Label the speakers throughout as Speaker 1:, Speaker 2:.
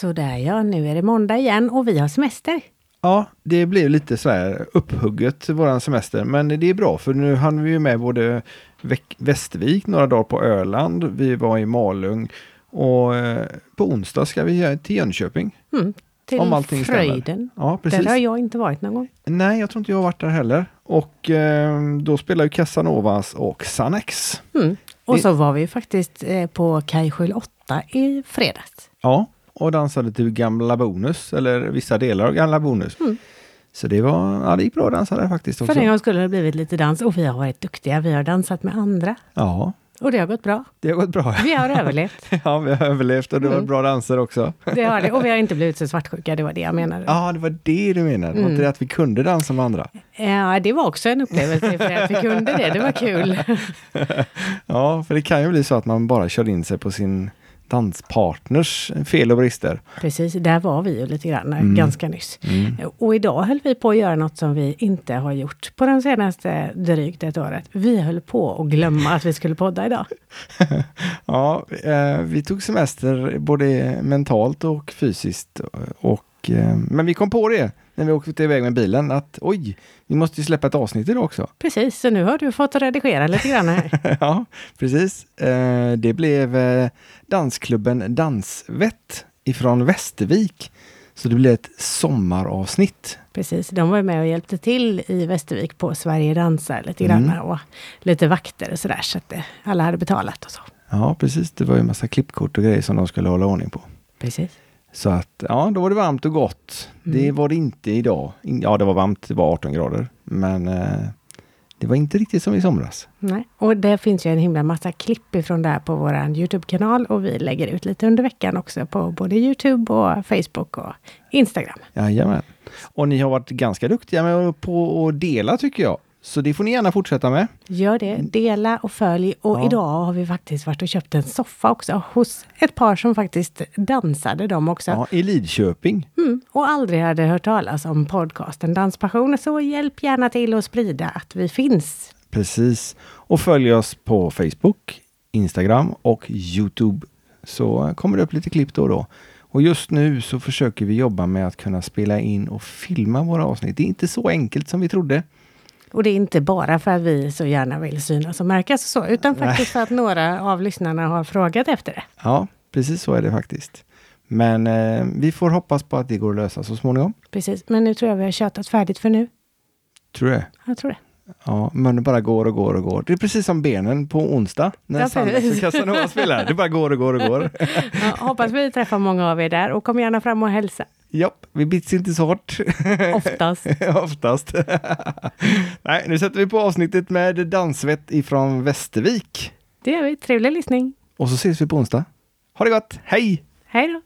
Speaker 1: Sådär ja, nu är det måndag igen och vi har semester.
Speaker 2: Ja, det blev lite så här upphugget våran semester, men det är bra för nu hann vi ju med både Västervik några dagar på Öland, vi var i Malung och eh, på onsdag ska vi till Jönköping.
Speaker 1: Mm, till
Speaker 2: Om allting stämmer.
Speaker 1: Fröjden.
Speaker 2: Ja, precis.
Speaker 1: Där har jag inte varit någon gång.
Speaker 2: Nej, jag tror inte jag har varit där heller. Och eh, då spelar ju Casanovas och Sanex.
Speaker 1: Mm. Och
Speaker 2: Det-
Speaker 1: så var vi faktiskt eh, på Kajskjul 8 i fredags.
Speaker 2: Ja, och dansade till gamla bonus, eller vissa delar av gamla bonus.
Speaker 1: Mm.
Speaker 2: Så det var, ja det gick bra att dansa där faktiskt också.
Speaker 1: För en gång skulle det blivit lite dans och vi har varit duktiga. Vi har dansat med andra
Speaker 2: Ja,
Speaker 1: och det har gått bra.
Speaker 2: det har gått bra.
Speaker 1: Vi har överlevt.
Speaker 2: Ja, vi har överlevt och det var
Speaker 1: Mm.
Speaker 2: bra danser också.
Speaker 1: Det har det. Och vi har inte blivit så svartsjuka, det var det jag menade.
Speaker 2: Ja, det var det du menade. Det var
Speaker 1: Mm.
Speaker 2: inte det att vi kunde dansa med andra.
Speaker 1: Ja, det var också en upplevelse för att vi kunde det. Det var kul.
Speaker 2: Ja, för det kan ju bli så att man bara kör in sig på sin danspartners fel och brister.
Speaker 1: Precis, där var vi ju lite grann
Speaker 2: Mm.
Speaker 1: ganska nyss.
Speaker 2: Mm.
Speaker 1: Och idag höll vi på att göra något som vi inte har gjort på de senaste drygt ett året. Vi höll på att glömma att vi skulle podda idag.
Speaker 2: Ja, eh, vi tog semester både mentalt och fysiskt. Och, eh, men vi kom på det när vi åkte iväg med bilen att oj, vi måste ju släppa ett avsnitt idag också.
Speaker 1: Precis, så nu har du fått redigera lite grann här.
Speaker 2: ja, precis. Eh, det blev eh, dansklubben Dansvett ifrån Västervik. Så det blev ett sommaravsnitt.
Speaker 1: Precis, de var med och hjälpte till i Västervik på Sverige dansar lite grann
Speaker 2: Mm.
Speaker 1: och lite vakter och sådär så att eh, alla hade betalat och så.
Speaker 2: Ja, precis. Det var ju en massa klippkort och grejer som de skulle hålla ordning på.
Speaker 1: Precis.
Speaker 2: Så att, ja, då var det varmt och gott. Det
Speaker 1: Mm.
Speaker 2: var det inte idag. Ja, det var varmt, det var 18 grader. Men eh, det var inte riktigt som i somras.
Speaker 1: Nej. Och det finns ju en himla massa klipp ifrån det här på vår Youtube-kanal och vi lägger ut lite under veckan också på både Youtube och Facebook och Instagram.
Speaker 2: Jajamän. Och ni har varit ganska duktiga med på att dela tycker jag. Så det får ni gärna fortsätta med.
Speaker 1: Gör det, dela och följ. Och
Speaker 2: Ja.
Speaker 1: idag har vi faktiskt varit och köpt en soffa också hos ett par som faktiskt dansade de också.
Speaker 2: Ja, I Lidköping.
Speaker 1: Mm, och aldrig hade hört talas om podcasten Danspassion. Så hjälp gärna till att sprida att vi finns.
Speaker 2: Precis. Och följ oss på Facebook, Instagram och Youtube. Så kommer det upp lite klipp då och då. Och just nu så försöker vi jobba med att kunna spela in och filma våra avsnitt. Det är inte så enkelt som vi trodde.
Speaker 1: Och det är inte bara för att vi så gärna vill synas och märkas och så, utan faktiskt för att några av lyssnarna har frågat efter det.
Speaker 2: Ja, precis så är det faktiskt. Men eh, vi får hoppas på att det går att lösa så småningom.
Speaker 1: Precis, men nu tror jag vi har tjatat färdigt för nu.
Speaker 2: Tror du det?
Speaker 1: Jag tror det.
Speaker 2: Ja, men det bara går och går och går. Det är precis som benen på onsdag när
Speaker 1: Ja,
Speaker 2: och Casanova spelar. Det bara går och går och går.
Speaker 1: Ja, hoppas vi träffar många av er där och kom gärna fram och hälsa.
Speaker 2: Japp, vi bits inte så hårt.
Speaker 1: Oftast.
Speaker 2: Oftast. Nej, nu sätter vi på avsnittet med dansvett ifrån Västervik.
Speaker 1: Det gör vi. Trevlig lyssning.
Speaker 2: Och så ses vi på onsdag. Ha det gott, hej!
Speaker 1: Hej då!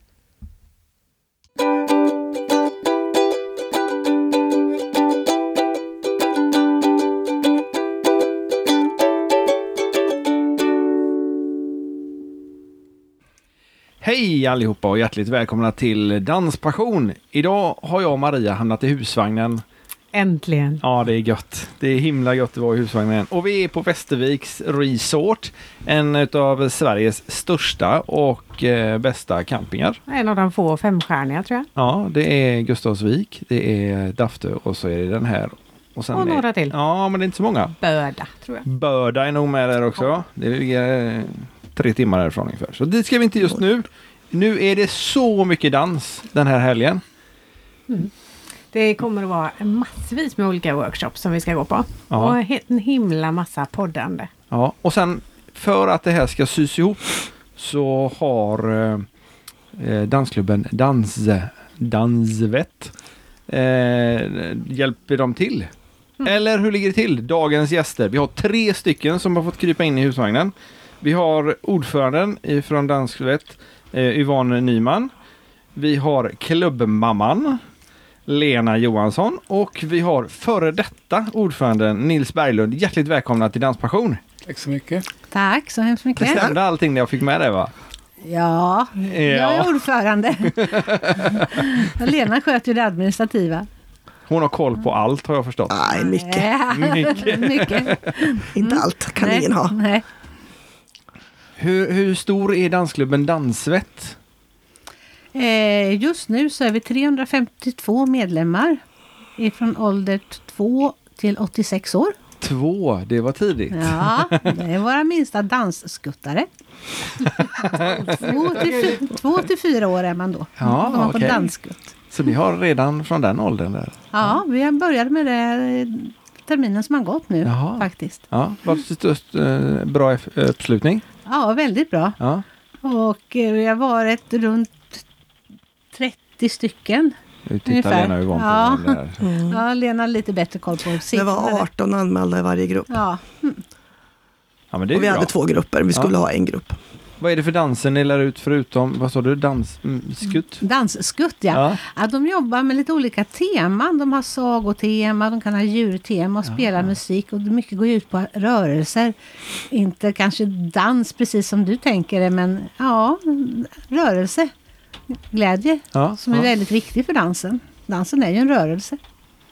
Speaker 2: Hej allihopa och hjärtligt välkomna till Danspassion. Idag har jag och Maria hamnat i husvagnen.
Speaker 1: Äntligen.
Speaker 2: Ja, det är gött. Det är himla gött att vara i husvagnen. Och vi är på Västerviks Resort. En av Sveriges största och eh, bästa campingar.
Speaker 1: En av de få femstjärniga tror jag.
Speaker 2: Ja, det är Gustavsvik, det är Daftö och så är det den här.
Speaker 1: Och
Speaker 2: är-
Speaker 1: några till.
Speaker 2: Ja, men det är inte så många.
Speaker 1: Böda, tror jag.
Speaker 2: Börda är nog med där också. Det ligger eh, tre timmar därifrån ungefär. Så dit ska vi inte just nu. Nu är det så mycket dans den här helgen.
Speaker 1: Det kommer att vara massvis med olika workshops som vi ska gå på.
Speaker 2: Ja.
Speaker 1: Och en himla massa poddande.
Speaker 2: Ja, och sen för att det här ska sys ihop så har eh, eh, dansklubben Dans, Dansvett eh, hjälper dem till. Eller hur ligger det till? Dagens gäster. Vi har tre stycken som har fått krypa in i husvagnen. Vi har ordföranden från Dansvett, eh, Yvonne Nyman. Vi har klubbmamman Lena Johansson och vi har före detta ordföranden Nils Berglund. Hjärtligt välkomna till Danspassion.
Speaker 3: Tack så mycket.
Speaker 4: Tack så hemskt
Speaker 2: Det
Speaker 4: mycket.
Speaker 2: stämde allting när jag fick med det va?
Speaker 4: Ja, jag är ordförande. Lena sköter det administrativa.
Speaker 2: Hon har koll på allt har jag förstått.
Speaker 5: Nej, mycket.
Speaker 4: Ja,
Speaker 2: Mycket.
Speaker 4: mycket.
Speaker 5: Inte allt kan
Speaker 4: Nej,
Speaker 5: ingen ha.
Speaker 4: Nej.
Speaker 2: Hur, hur stor är dansklubben Dansvett?
Speaker 4: Eh, just nu så är vi 352 medlemmar. Från ålder 2 till 86 år.
Speaker 2: Två, det var tidigt.
Speaker 4: Ja, det är våra minsta dansskuttare. två, till fy- två till fyra år är man då.
Speaker 2: Ja,
Speaker 4: man på
Speaker 2: okej.
Speaker 4: dansskutt.
Speaker 2: Så ni har redan från den åldern där?
Speaker 4: Ja, vi har börjat med det terminen som har gått nu
Speaker 2: Jaha.
Speaker 4: faktiskt.
Speaker 2: Ja, var det störst, eh, bra uppslutning?
Speaker 4: Ja, väldigt bra.
Speaker 2: Ja.
Speaker 4: Och eh, vi har varit runt 30 stycken.
Speaker 2: Nu tittar. Lena Yvonne på
Speaker 4: Ja.
Speaker 2: det där.
Speaker 4: Ja, Lena har lite bättre koll på
Speaker 3: Det
Speaker 4: siffrorna.
Speaker 3: var 18 anmälda i varje grupp.
Speaker 4: Ja,
Speaker 2: Ja, men det är
Speaker 3: Och vi
Speaker 2: bra.
Speaker 3: hade två grupper, vi skulle
Speaker 2: Ja.
Speaker 3: ha en grupp.
Speaker 2: Vad är det för danser ni lär ut förutom, vad sa du, dans, mm, skutt?
Speaker 4: dansskutt ja.
Speaker 2: Ja.
Speaker 4: ja. De jobbar med lite olika teman. De har sagotema, de kan ha djurtema och spela musik. Och mycket går ut på rörelser. Inte kanske dans precis som du tänker det, men ja, rörelse. Glädje
Speaker 2: Ja,
Speaker 4: som är
Speaker 2: ja.
Speaker 4: väldigt viktig för dansen. Dansen är ju en rörelse.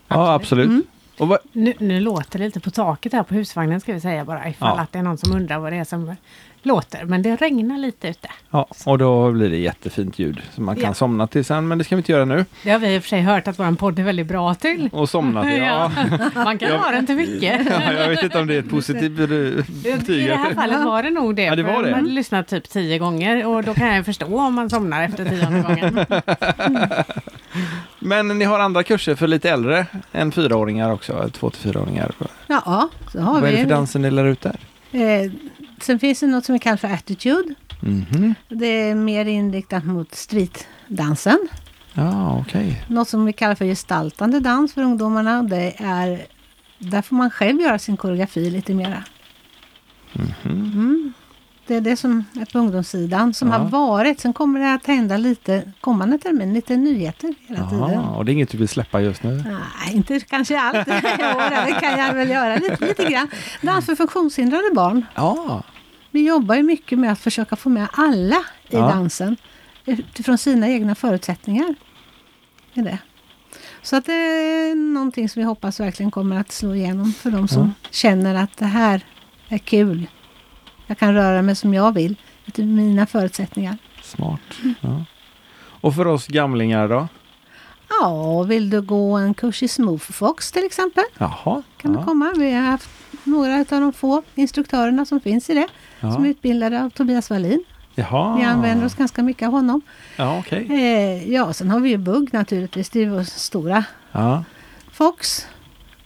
Speaker 2: ja absolut.
Speaker 4: Mm.
Speaker 2: Och vad,
Speaker 1: Nu, nu låter det lite på taket här på husvagnen ska vi säga bara ifall
Speaker 2: Ja.
Speaker 1: att det är någon som undrar vad det är som låter. Men det regnar lite ute.
Speaker 2: ja, och då blir det jättefint ljud som man kan
Speaker 1: Ja.
Speaker 2: somna till sen, men det ska vi inte göra nu.
Speaker 1: Det har vi i och för sig hört att vår podd är väldigt bra till.
Speaker 2: Och somna till, ja.
Speaker 1: Man kan ha den till mycket.
Speaker 2: ja. Jag vet inte om det är ett positivt be- betyg.
Speaker 1: I det här fallet var det nog det.
Speaker 2: Ja, det var det.
Speaker 1: Man hade lyssnat typ tio gånger och då kan jag förstå om man somnar efter tionde gången.
Speaker 2: Men ni har andra kurser för lite äldre än fyraåringar också, två till fyraåringar.
Speaker 4: Ja, så har
Speaker 2: Vad är det
Speaker 4: vi.
Speaker 2: för danser ni lär ut där?
Speaker 4: Eh, sen finns det något som vi kallar för attitude.
Speaker 2: Mhm.
Speaker 4: Det är mer inriktat mot streetdansen.
Speaker 2: Ja, okej.
Speaker 4: Något som vi kallar för gestaltande dans för ungdomarna. Det är, där får man själv göra sin koreografi lite mera. Mm. Det är det som är på ungdomssidan som
Speaker 2: Ja.
Speaker 4: har varit. Sen kommer det att hända lite kommande termin, lite nyheter hela tiden.
Speaker 2: Jaha, och det är inget du vill släppa just nu?
Speaker 4: Nej, inte kanske allt. det kan jag väl göra lite, lite grann. Dans för funktionshindrade barn.
Speaker 2: Ja,
Speaker 4: Vi jobbar ju mycket med att försöka få med alla i
Speaker 2: Ja.
Speaker 4: dansen utifrån sina egna förutsättningar. Är det. Så att det är någonting som vi hoppas verkligen kommer att slå igenom för de som känner att det här är kul. Jag kan röra mig som jag vill utifrån mina förutsättningar.
Speaker 2: smart. Ja. Och för oss gamlingar då?
Speaker 4: Ja, vill du gå en kurs i Smoothfox till exempel?
Speaker 2: Jaha.
Speaker 4: Kan du
Speaker 2: ja.
Speaker 4: komma? Vi har haft några av de få instruktörerna som finns i det. Som är
Speaker 2: Ja.
Speaker 4: utbildade av Tobias Wallin.
Speaker 2: Jaha.
Speaker 4: Vi använder oss ganska mycket av honom.
Speaker 2: Ja, okej.
Speaker 4: Eh, ja, sen har vi ju Bugg naturligtvis. Det är vår stora.
Speaker 2: Ja.
Speaker 4: Fox,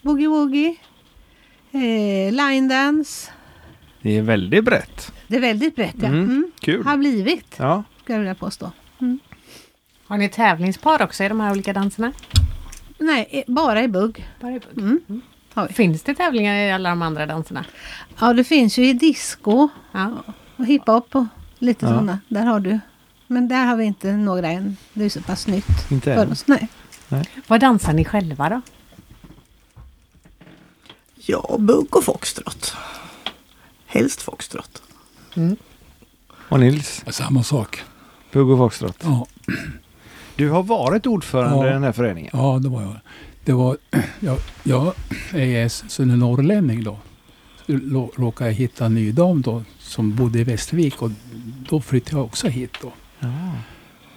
Speaker 4: Boogie Woogie, eh, Line Dance.
Speaker 2: Det är väldigt brett.
Speaker 4: Det är väldigt brett, ja.
Speaker 2: Mm,
Speaker 4: Mm.
Speaker 2: kul.
Speaker 4: Har blivit,
Speaker 2: Ja.
Speaker 4: skulle jag vilja påstå.
Speaker 1: Har ni tävlingspar också i de här olika danserna?
Speaker 4: Nej, bara i Bugg.
Speaker 1: Bara i bugg.
Speaker 4: Mm. Har vi.
Speaker 1: Finns det tävlingar i alla de andra danserna?
Speaker 4: Ja, det finns ju i disco
Speaker 1: Ja.
Speaker 4: och hiphop och lite
Speaker 2: Ja.
Speaker 4: sådana. Där har du. Men där har vi inte några än. Det är så pass nytt
Speaker 2: Inte
Speaker 4: för
Speaker 2: än.
Speaker 4: oss. Nej.
Speaker 1: Vad dansar ni själva då?
Speaker 3: Ja, bugg och foxtrot. Helst foxtrot.
Speaker 2: Och Nils?
Speaker 5: Samma sak.
Speaker 2: Bugg och foxtrot.
Speaker 5: Ja,
Speaker 2: Du har varit ordförande
Speaker 5: Ja.
Speaker 2: i den här föreningen.
Speaker 5: ja det var jag. Det var, jag, jag är norrlänning då. Råkade jag hitta en ny dam då som bodde i Västervik och då flyttade jag också hit då.
Speaker 2: Ja.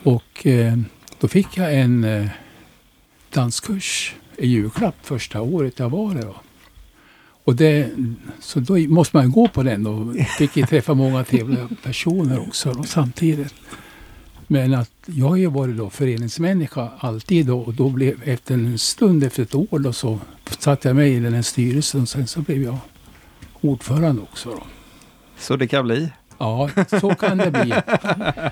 Speaker 5: Och eh, då fick jag en eh, danskurs i julklapp första året jag var där. Då. Och det, så då måste man gå på den då. Fick ju träffa många trevliga personer också då, samtidigt. Men att jag har ju varit då föreningsmänniska alltid då, och då blev efter en stund, efter ett år då, så satte jag mig i den här styrelsen och sen så blev jag ordförande också. Då.
Speaker 2: Så det kan bli.
Speaker 5: Ja, så kan det bli.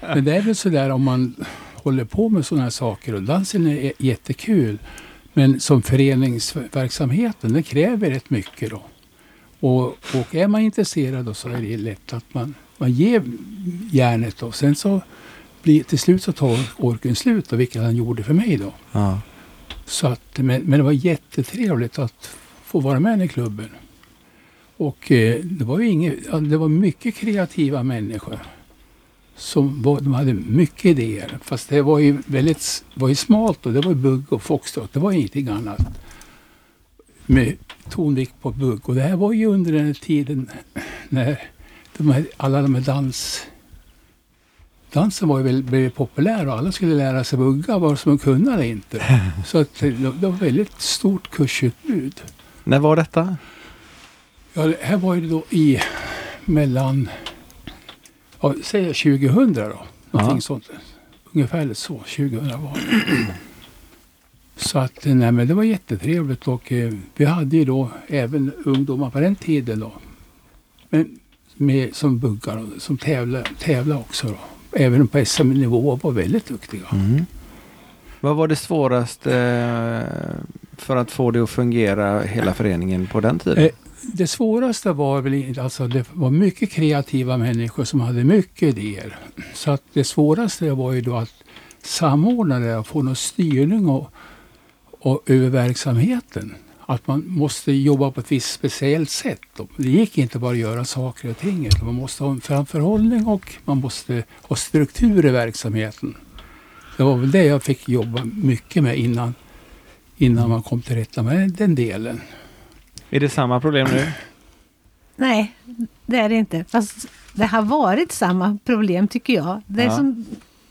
Speaker 5: Men det är väl sådär om man håller på med sådana här saker och dansen är jättekul. Men som föreningsverksamheten, det kräver rätt mycket då. Och, och är man intresserad då så är det lätt att man, man ger järnet då. Sen så blir till slut så tar orken slut då, vilket han gjorde för mig då.
Speaker 2: Ja.
Speaker 5: Så att, men, men det var jättetrevligt att få vara med i klubben. Och eh, det var ju inget, det var mycket kreativa människor. Som var, de hade mycket idéer. Fast det var ju väldigt var ju smalt och det var bugg och foxtrot. Det var ingenting annat. Med tonvikt på bugg. Och det här var ju under den tiden när de här, alla de här dans dansen var ju väl, blev populär och alla skulle lära sig bugga vare sig de kunde eller inte. Så att det, det var väldigt stort kursutbud.
Speaker 2: När var detta?
Speaker 5: Ja, det här var ju då i mellan, ja, säg 2000 då. Någonting sånt. Ungefär så, 2000 var det. Så att, nej men det var jättetrevligt och eh, vi hade ju då även ungdomar på den tiden då. Men med, som buggar och som tävlar, tävlar också då. Även på SM-nivå var väldigt duktiga.
Speaker 2: Mm. Vad var det svåraste eh, för att få det att fungera hela föreningen på den tiden?
Speaker 5: Eh, det svåraste var väl alltså det var mycket kreativa människor som hade mycket idéer. Så att det svåraste var ju då att samordna det och få någon styrning och, och över verksamheten. Att man måste jobba på ett visst speciellt sätt. Det gick inte bara att göra saker och ting. Utan man måste ha en framförhållning och man måste ha struktur i verksamheten. Det var väl det jag fick jobba mycket med innan, innan man kom till rätta med den delen.
Speaker 2: Är det samma problem nu?
Speaker 4: Nej, det är det inte. Fast det har varit samma problem tycker jag. Det är
Speaker 2: Ja.
Speaker 4: som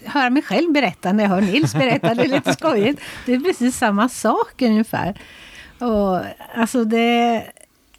Speaker 4: hör mig själv berätta när jag hör Nils berätta. Det är lite skojigt. Det är precis samma sak ungefär. Och, alltså det,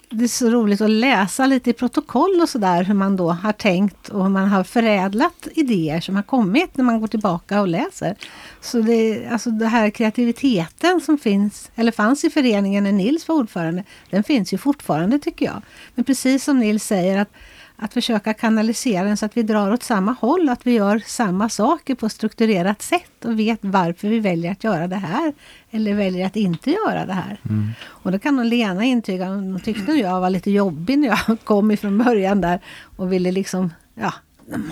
Speaker 4: det är så roligt att läsa lite i protokoll och sådär hur man då har tänkt och hur man har förädlat idéer som har kommit när man går tillbaka och läser. Så det, alltså det här kreativiteten som finns, eller fanns i föreningen när Nils var ordförande, den finns ju fortfarande tycker jag. Men precis som Nils säger att att försöka kanalisera den så att vi drar åt samma håll, att vi gör samma saker på ett strukturerat sätt och vet varför vi väljer att göra det här eller väljer att inte göra det här. Och det kan nog Lena intyga, hon tyckte jag var lite jobbig när jag kom ifrån början där och ville liksom, ja,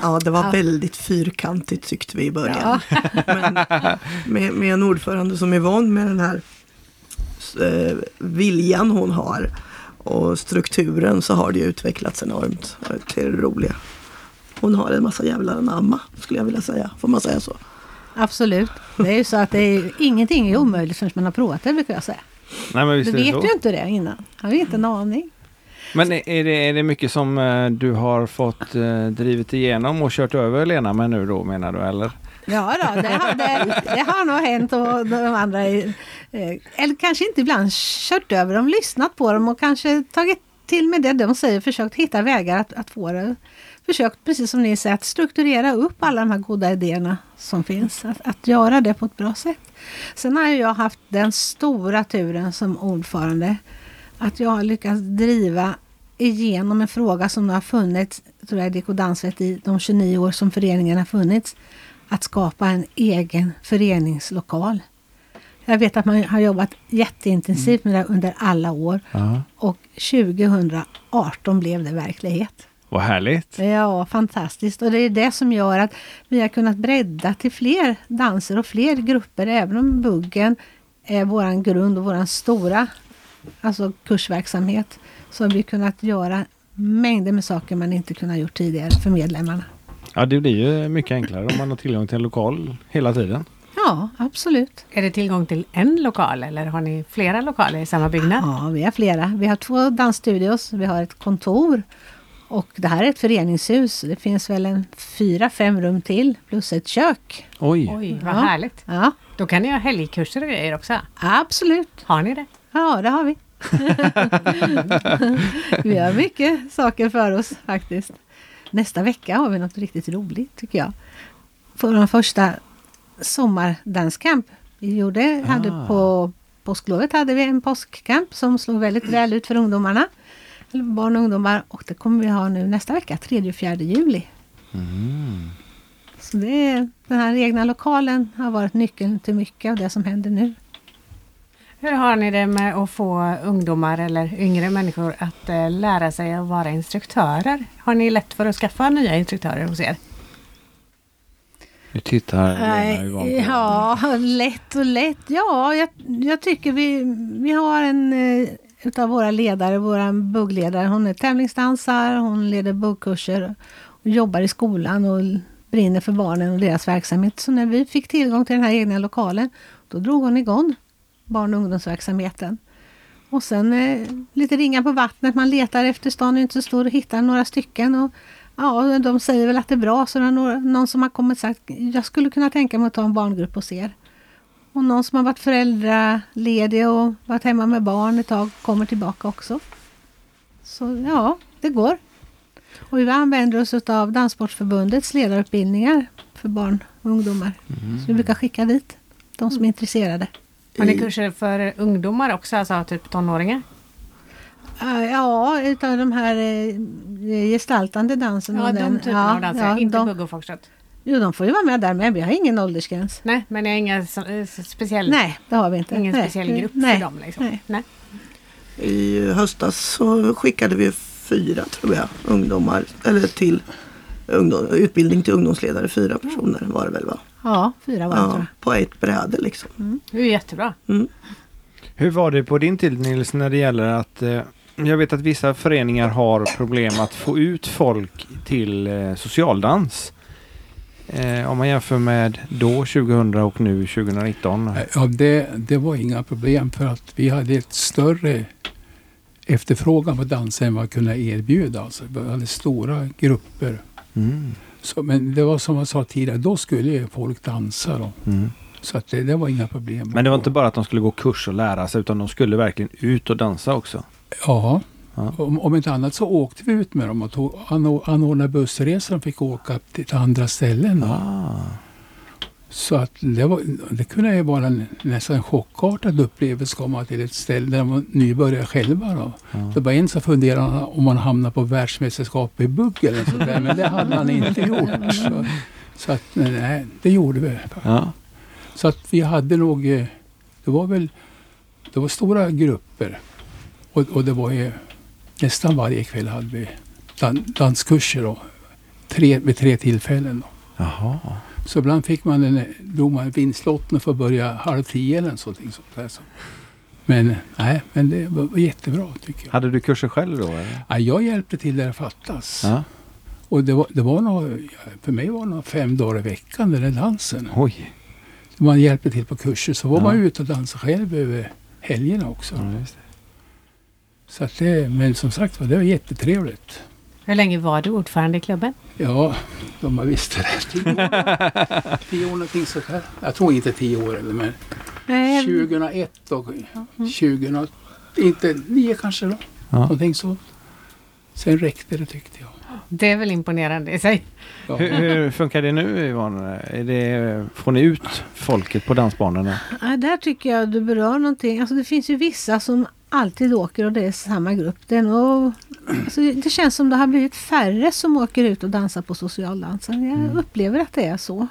Speaker 3: Ja, det var
Speaker 4: Ja.
Speaker 3: väldigt fyrkantigt tyckte vi i början.
Speaker 4: ja,
Speaker 3: Men med, med en ordförande som är van med den här eh, viljan hon har och strukturen så har det ju utvecklats enormt till det roliga. Hon har en massa jävlar anamma skulle jag vilja säga. Får man säga så?
Speaker 4: absolut. Det är ju så att det är, ingenting är omöjligt förrän man har provat det brukar jag säga.
Speaker 2: Nej, men visst
Speaker 4: Du vet
Speaker 2: så.
Speaker 4: ju inte det innan. Har ju inte en aning.
Speaker 2: Men är är det, är det mycket som eh, du har fått eh, drivit igenom och kört över Lena med nu då menar du eller?
Speaker 4: Ja då, det har, det, har nog hänt och de andra, eh, eller kanske inte ibland kört över dem, lyssnat på dem och kanske tagit till med det de säger, försökt hitta vägar att, att få det. Försökt, precis som ni säger, att strukturera upp alla de här goda idéerna som finns. Att, att göra det på ett bra sätt. Sen har ju jag haft den stora turen som ordförande att jag har lyckats driva igenom en fråga som har funnits, tror jag, i DK i de 29 år som föreningen har funnits. Att skapa en egen föreningslokal. Jag vet att man har jobbat jätteintensivt med det under alla år
Speaker 2: Ja.
Speaker 4: och 2018 blev det verklighet.
Speaker 2: Vad härligt.
Speaker 4: Ja, fantastiskt. Och det är det som gör att vi har kunnat bredda till fler danser och fler grupper. Även om buggen är våran grund och våran stora alltså kursverksamhet. Så har vi kunnat göra mängder med saker man inte kunnat gjort tidigare för medlemmarna.
Speaker 2: Ja, det blir ju mycket enklare om man har tillgång till en lokal hela tiden.
Speaker 4: Ja, absolut.
Speaker 1: Är det tillgång till en lokal eller har ni flera lokaler i samma byggnad?
Speaker 4: Ja, vi har flera. Vi har två dansstudios, vi har ett kontor och det här är ett föreningshus. Det finns väl en fyra, fem rum till plus ett kök.
Speaker 2: Oj.
Speaker 1: Oj, vad
Speaker 4: Ja.
Speaker 1: härligt.
Speaker 4: Ja,
Speaker 1: Då kan ni ha helgkurser och grejer också.
Speaker 4: absolut.
Speaker 1: Har ni det?
Speaker 4: Ja, det har vi. vi har mycket saker för oss faktiskt. Nästa vecka har vi något riktigt roligt tycker jag. För den första sommardanscamp vi gjorde, hade
Speaker 2: Ah.
Speaker 4: på påsklovet hade vi en påskcamp som slog väldigt väl ut för ungdomarna. Barn och ungdomar. Och det kommer vi ha nu nästa vecka, 3 och 4 juli.
Speaker 2: Mm.
Speaker 4: Så det är, den här egna lokalen har varit nyckeln till mycket av det som händer nu.
Speaker 1: Hur har ni det med att få ungdomar eller yngre människor att eh, lära sig att vara instruktörer? Har ni lätt för att skaffa nya instruktörer hos er?
Speaker 2: Nu tittar Lena på
Speaker 4: ja, lätt och lätt. Ja, jag, jag tycker vi, vi har en eh, utav våra ledare, vår buggledare, hon är tävlingsdansare, hon leder buggkurser och jobbar i skolan och brinner för barnen och deras verksamhet. Så när vi fick tillgång till den här egna lokalen, då drog hon igång barn och ungdomsverksamheten. Och sen eh, lite ringa på vattnet, man letar efter stan är inte så stor och hittar några stycken. Och Ja, de säger väl att det är bra. Så det är några- någon som har kommit och sagt jag skulle kunna tänka mig att ta en barngrupp hos er. Och någon som har varit föräldraledig och varit hemma med barn ett tag kommer tillbaka också. Så ja, det går. Och vi använder oss av Danssportförbundets ledarutbildningar för barn och ungdomar. Så vi brukar skicka dit de som är intresserade.
Speaker 1: Har ni kurser för ungdomar också, alltså typ tonåringar?
Speaker 4: Uh, ja, utav de här eh, gestaltande dansen.
Speaker 1: Ja, de
Speaker 4: den.
Speaker 1: typerna av danser.
Speaker 4: ja,
Speaker 1: inte
Speaker 4: de,
Speaker 1: bugg och foxtrot.
Speaker 4: Jo, de får ju vara med där med. Vi har ingen åldersgräns.
Speaker 1: Nej, men jag har inga eh, speciell,
Speaker 4: Nej, det har vi inte.
Speaker 1: ingen
Speaker 4: Nej.
Speaker 1: speciell grupp
Speaker 4: Nej.
Speaker 1: för dem. Liksom.
Speaker 4: Nej.
Speaker 1: Nej.
Speaker 3: I höstas så skickade vi fyra, tror jag, ungdomar, eller till ungdom, utbildning till ungdomsledare. Fyra personer var det väl va?
Speaker 4: Ja, fyra var det
Speaker 3: Ja, på ett bräde liksom.
Speaker 1: Det är jättebra.
Speaker 3: Mm.
Speaker 2: Hur var det på din tid Nils när det gäller att eh, jag vet att vissa föreningar har problem att få ut folk till eh, socialdans. Eh, om man jämför med då 2000 och nu 2019.
Speaker 5: Ja, det, det var inga problem för att vi hade ett större efterfrågan på dans än vad vi kunde erbjuda. Alltså, vi hade stora grupper.
Speaker 2: Mm.
Speaker 5: Så, men det var som jag sa tidigare, då skulle ju folk dansa. Då.
Speaker 2: Mm.
Speaker 5: Så att det, det var inga problem.
Speaker 2: Men det var inte bara att de skulle gå kurs och lära sig utan de skulle verkligen ut och dansa också.
Speaker 5: Ja.
Speaker 2: Ja.
Speaker 5: Om, om inte annat så åkte vi ut med dem och tog, anor- anordnade bussresor. De fick åka till, till andra ställen.
Speaker 2: Ah.
Speaker 5: Så att det, var, det kunde ju vara en nästan chockartad upplevelse att komma till ett ställe där var nybörjare själva. Då.
Speaker 2: Ja.
Speaker 5: Det var en som funderade om man hamnade på världsmästerskap i bugg eller så där, men det hade han inte gjort. Så, så att nej, det gjorde vi.
Speaker 2: Ja.
Speaker 5: Så att vi hade nog, eh, det var väl, det var stora grupper. Och, och det var ju nästan varje kväll hade vi dan, danskurser då. Tre, vid tre tillfällen. Då.
Speaker 2: Jaha.
Speaker 5: Så ibland fick man en, man vinstlotten för att börja halv tio eller någonting sånt där. Så. Men nej, men det var, jättebra tycker jag.
Speaker 2: Hade du kurser själv då? Eller?
Speaker 5: Ja, jag hjälpte till där det fattas.
Speaker 2: Ja.
Speaker 5: Och det var, det var nog, för mig var det nog fem dagar i veckan den där dansen.
Speaker 2: Oj.
Speaker 5: Man hjälpte till på kurser så var
Speaker 2: Ja.
Speaker 5: man ute och dansade själv över helgerna också.
Speaker 2: Ja.
Speaker 5: Så att det, men som sagt var, det var jättetrevligt.
Speaker 1: Hur länge var du ordförande i klubben?
Speaker 5: Ja, de har visst det. Tio år, tio år någonting sånt här. Jag tror inte tio år eller men
Speaker 4: Nej,
Speaker 5: 2001 och 2000, inte nio kanske då.
Speaker 2: Ja.
Speaker 5: Någonting så. Sen räckte det tyckte jag.
Speaker 1: Det är väl imponerande i sig.
Speaker 5: Ja.
Speaker 2: Hur, hur funkar det nu Yvonne? Är det, får ni ut folket på dansbanorna?
Speaker 4: Ja, där tycker jag du berör någonting. Alltså det finns ju vissa som alltid åker och det är samma grupp. Det, är nog, alltså det känns som det har blivit färre som åker ut och dansar på socialdansen. Jag upplever att det är så.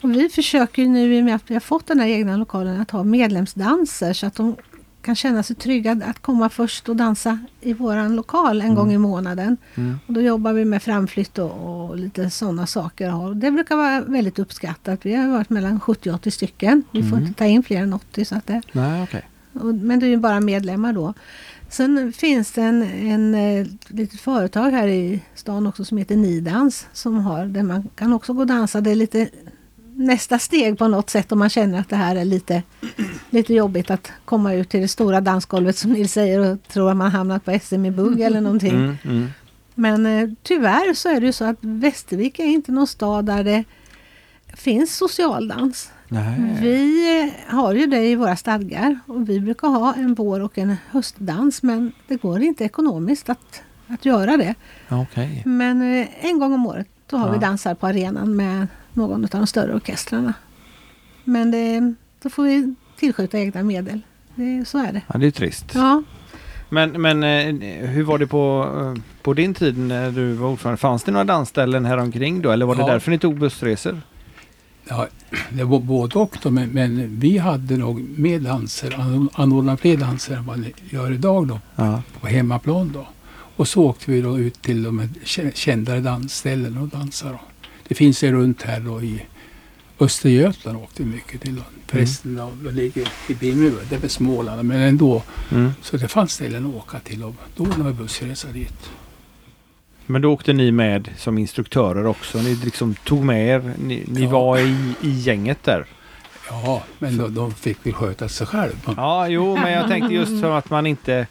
Speaker 4: Och vi försöker nu i och med att vi har fått den här egna lokalen att ha medlemsdanser så att de kan känna sig trygga att komma först och dansa i våran lokal en gång i månaden.
Speaker 2: Mm.
Speaker 4: Och då jobbar vi med framflytt och, och lite sådana saker. Och det brukar vara väldigt uppskattat. Vi har varit mellan 70 och 80 stycken. Vi får
Speaker 2: Mm.
Speaker 4: inte ta in fler än 80. Så att det,
Speaker 2: Nej, okej.
Speaker 4: och, men det är ju bara medlemmar då. Sen finns det en, en eh, litet företag här i stan också som heter Nidans. Som har, där man kan också gå och dansa. Det är lite nästa steg på något sätt om man känner att det här är lite, lite jobbigt att komma ut till det stora dansgolvet som Nils säger och tror att man hamnat på SM i bugg eller någonting.
Speaker 2: Mm, mm.
Speaker 4: Men eh, tyvärr så är det ju så att Västervik är inte någon stad där det finns socialdans.
Speaker 2: Nej.
Speaker 4: Vi eh, har ju det i våra stadgar och vi brukar ha en vår och en höstdans men det går inte ekonomiskt att, att göra det.
Speaker 2: Okej.
Speaker 4: Men eh, en gång om året då har
Speaker 2: Ja.
Speaker 4: vi dansar på arenan med någon av de större orkestrarna. Men det, då får vi tillskjuta egna medel. Det, så är det.
Speaker 2: Ja, det är trist.
Speaker 4: Ja,
Speaker 2: Men, men eh, hur var det på, eh, på din tid när du var ordförande? Fanns det några dansställen här omkring då? Eller var det
Speaker 5: Ja.
Speaker 2: därför ni tog bussresor?
Speaker 5: Ja, det var både och då, men, men vi hade nog mer danser, an- anordnade fler danser än vad ni gör idag då,
Speaker 2: Ja.
Speaker 5: på hemmaplan då. Och så åkte vi då ut till de kändare dansställen och dansade. Då. Det finns ju runt här då i Östergötland åkte vi mycket till. Då. Förresten, då, det ligger i Bimmerby, det är väl Småland, men ändå.
Speaker 2: Mm.
Speaker 5: Så det fanns ställen att åka till och då var det bussresa dit.
Speaker 2: Men då åkte ni med som instruktörer också? Ni liksom tog med er? Ni, ni
Speaker 5: Ja.
Speaker 2: var i, i gänget där?
Speaker 5: Ja, men de, de fick väl sköta sig själv.
Speaker 2: Ja, jo, men jag tänkte just så att man inte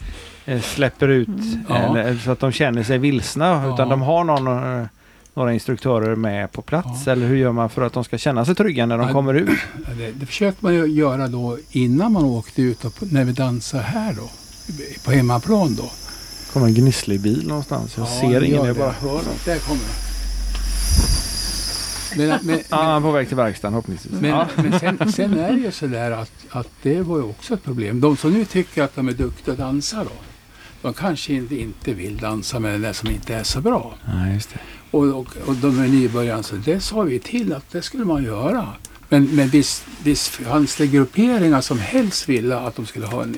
Speaker 2: eh, släpper ut
Speaker 5: Ja.
Speaker 2: eller, så att de känner sig vilsna
Speaker 5: Ja.
Speaker 2: utan de har någon, eh, några instruktörer med på plats.
Speaker 5: Ja.
Speaker 2: Eller hur gör man för att de ska känna sig trygga när de
Speaker 5: Ja.
Speaker 2: kommer ut?
Speaker 5: Ja, Det, det försökte man ju göra då innan man åkte ut och när vi dansade här då. På hemmaplan då.
Speaker 2: kommer en gnisslig bil någonstans. Jag ser
Speaker 5: det
Speaker 2: ingen, jag
Speaker 5: det.
Speaker 2: bara hör dem.
Speaker 5: Där kommer den. Men, men,
Speaker 2: Ja, han är på väg till verkstaden förhoppningsvis.
Speaker 5: men,
Speaker 2: Ja.
Speaker 5: men sen, sen är det ju sådär att, att det var ju också ett problem. De som nu tycker att de är duktiga att dansa då. De kanske inte, inte vill dansa med den där som inte är så bra.
Speaker 2: Det.
Speaker 5: Och, och, och de är nybörjare, så det sa vi till att det skulle man göra. Men, men visst, visst fanns det grupperingar som helst ville att de skulle ha en,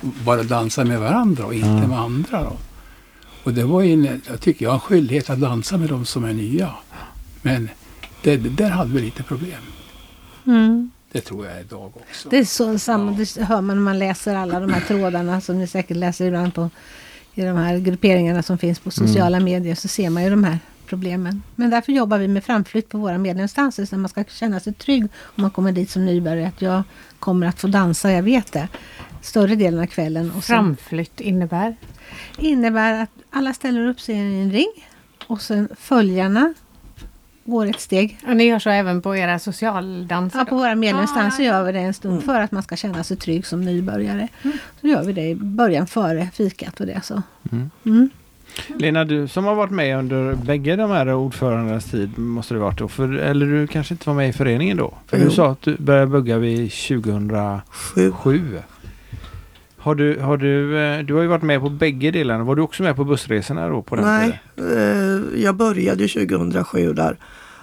Speaker 5: bara dansa med varandra och inte
Speaker 2: Ja.
Speaker 5: med andra. Då. Och det var en, jag tycker jag har en skyldighet att dansa med de som är nya. Men det, det där hade vi lite problem.
Speaker 4: Mm.
Speaker 5: Det tror jag idag också.
Speaker 4: Det är så samma,
Speaker 5: Ja.
Speaker 4: det hör man när man läser alla de här trådarna som ni säkert läser ibland på i de här grupperingarna som finns på sociala medier så ser man ju de här problemen. Men därför jobbar vi med framflytt på våra medlemsdanser så man ska känna sig trygg om man kommer dit som nybörjare att jag kommer att få dansa, jag vet det. Större delen av kvällen. Och
Speaker 1: Framflytt innebär?
Speaker 4: innebär att alla ställer upp sig i en ring och sen följarna går ett steg
Speaker 1: Och ni gör så även på era socialdanser?
Speaker 4: Ja, på våra medlemsdanser
Speaker 1: ja.
Speaker 4: gör vi det en stund för att man ska känna sig trygg som nybörjare. Så gör vi det i början före fikat och det. Så.
Speaker 2: Mm.
Speaker 4: Mm.
Speaker 2: Lena, du som har varit med under bägge de här ordförandenas tid måste det varit då. För, eller du kanske inte var med i föreningen då? För du sa att du började bugga vid 2007.
Speaker 3: Sju.
Speaker 2: Har du, har du, eh, du har ju varit med på bägge delarna. Var du också med på bussresorna då på den
Speaker 3: Nej,
Speaker 2: tiden?
Speaker 3: eh, jag började ju 2007 där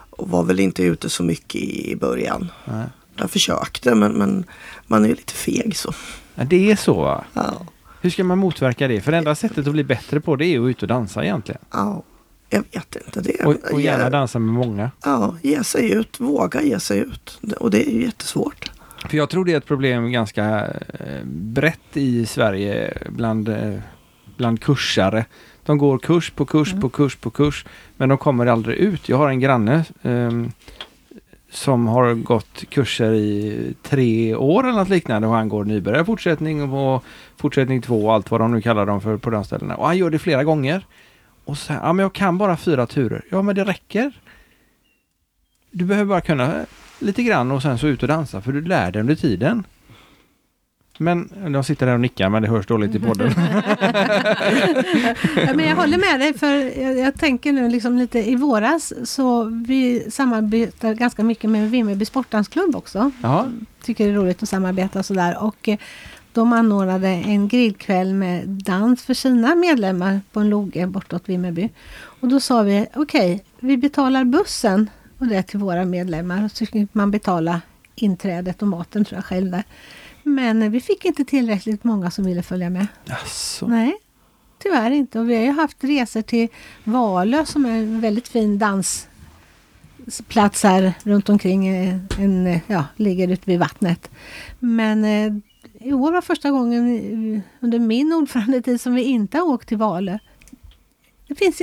Speaker 3: och var väl inte ute så mycket i början.
Speaker 2: Nej.
Speaker 3: Jag försökte men, men man är ju lite feg så.
Speaker 2: Ja, det är så va?
Speaker 3: Ja,
Speaker 2: Hur ska man motverka det? För det enda sättet att bli bättre på det är att ut och dansa egentligen.
Speaker 3: ja, jag vet inte. Det,
Speaker 2: Och, och gärna dansa med många.
Speaker 3: ja, ge sig ut, våga ge sig ut. Och det är ju jättesvårt.
Speaker 2: För jag tror det är ett problem ganska eh, brett i Sverige bland, eh, bland kursare. De går kurs på kurs på kurs på kurs men de kommer aldrig ut. Jag har en granne ehm, som har gått kurser i tre år eller något liknande och han går nybörjarfortsättning och fortsättning två och allt vad de nu kallar dem för på de ställena. Och han gör det flera gånger. Och så här, ja men jag kan bara fyra turer. Ja men det räcker. Du behöver bara kunna lite grann och sen så ut och dansa för du lär dig under tiden. Men de sitter där och nickar men det hörs dåligt i podden.
Speaker 4: Ja, men jag håller med dig för jag, jag tänker nu liksom lite i våras så vi samarbetar ganska mycket med Vimmerby sportdansklubb också.
Speaker 2: Ja,
Speaker 4: Tycker det är roligt att samarbeta sådär och eh, de anordnade en grillkväll med dans för sina medlemmar på en loge bortåt Vimmerby. Och då sa vi okej, vi betalar bussen och det till våra medlemmar. Så fick man betala inträdet och maten tror jag själv där. Men vi fick inte tillräckligt många som ville följa med.
Speaker 2: Jaså.
Speaker 4: Nej, tyvärr inte. Och vi har ju haft resor till Valö som är en väldigt fin dansplats här runt omkring. eh, En, eh, ja, ligger ute vid vattnet. Men eh, i år var första gången under min ordförandetid som vi inte har åkt till Valö. Det finns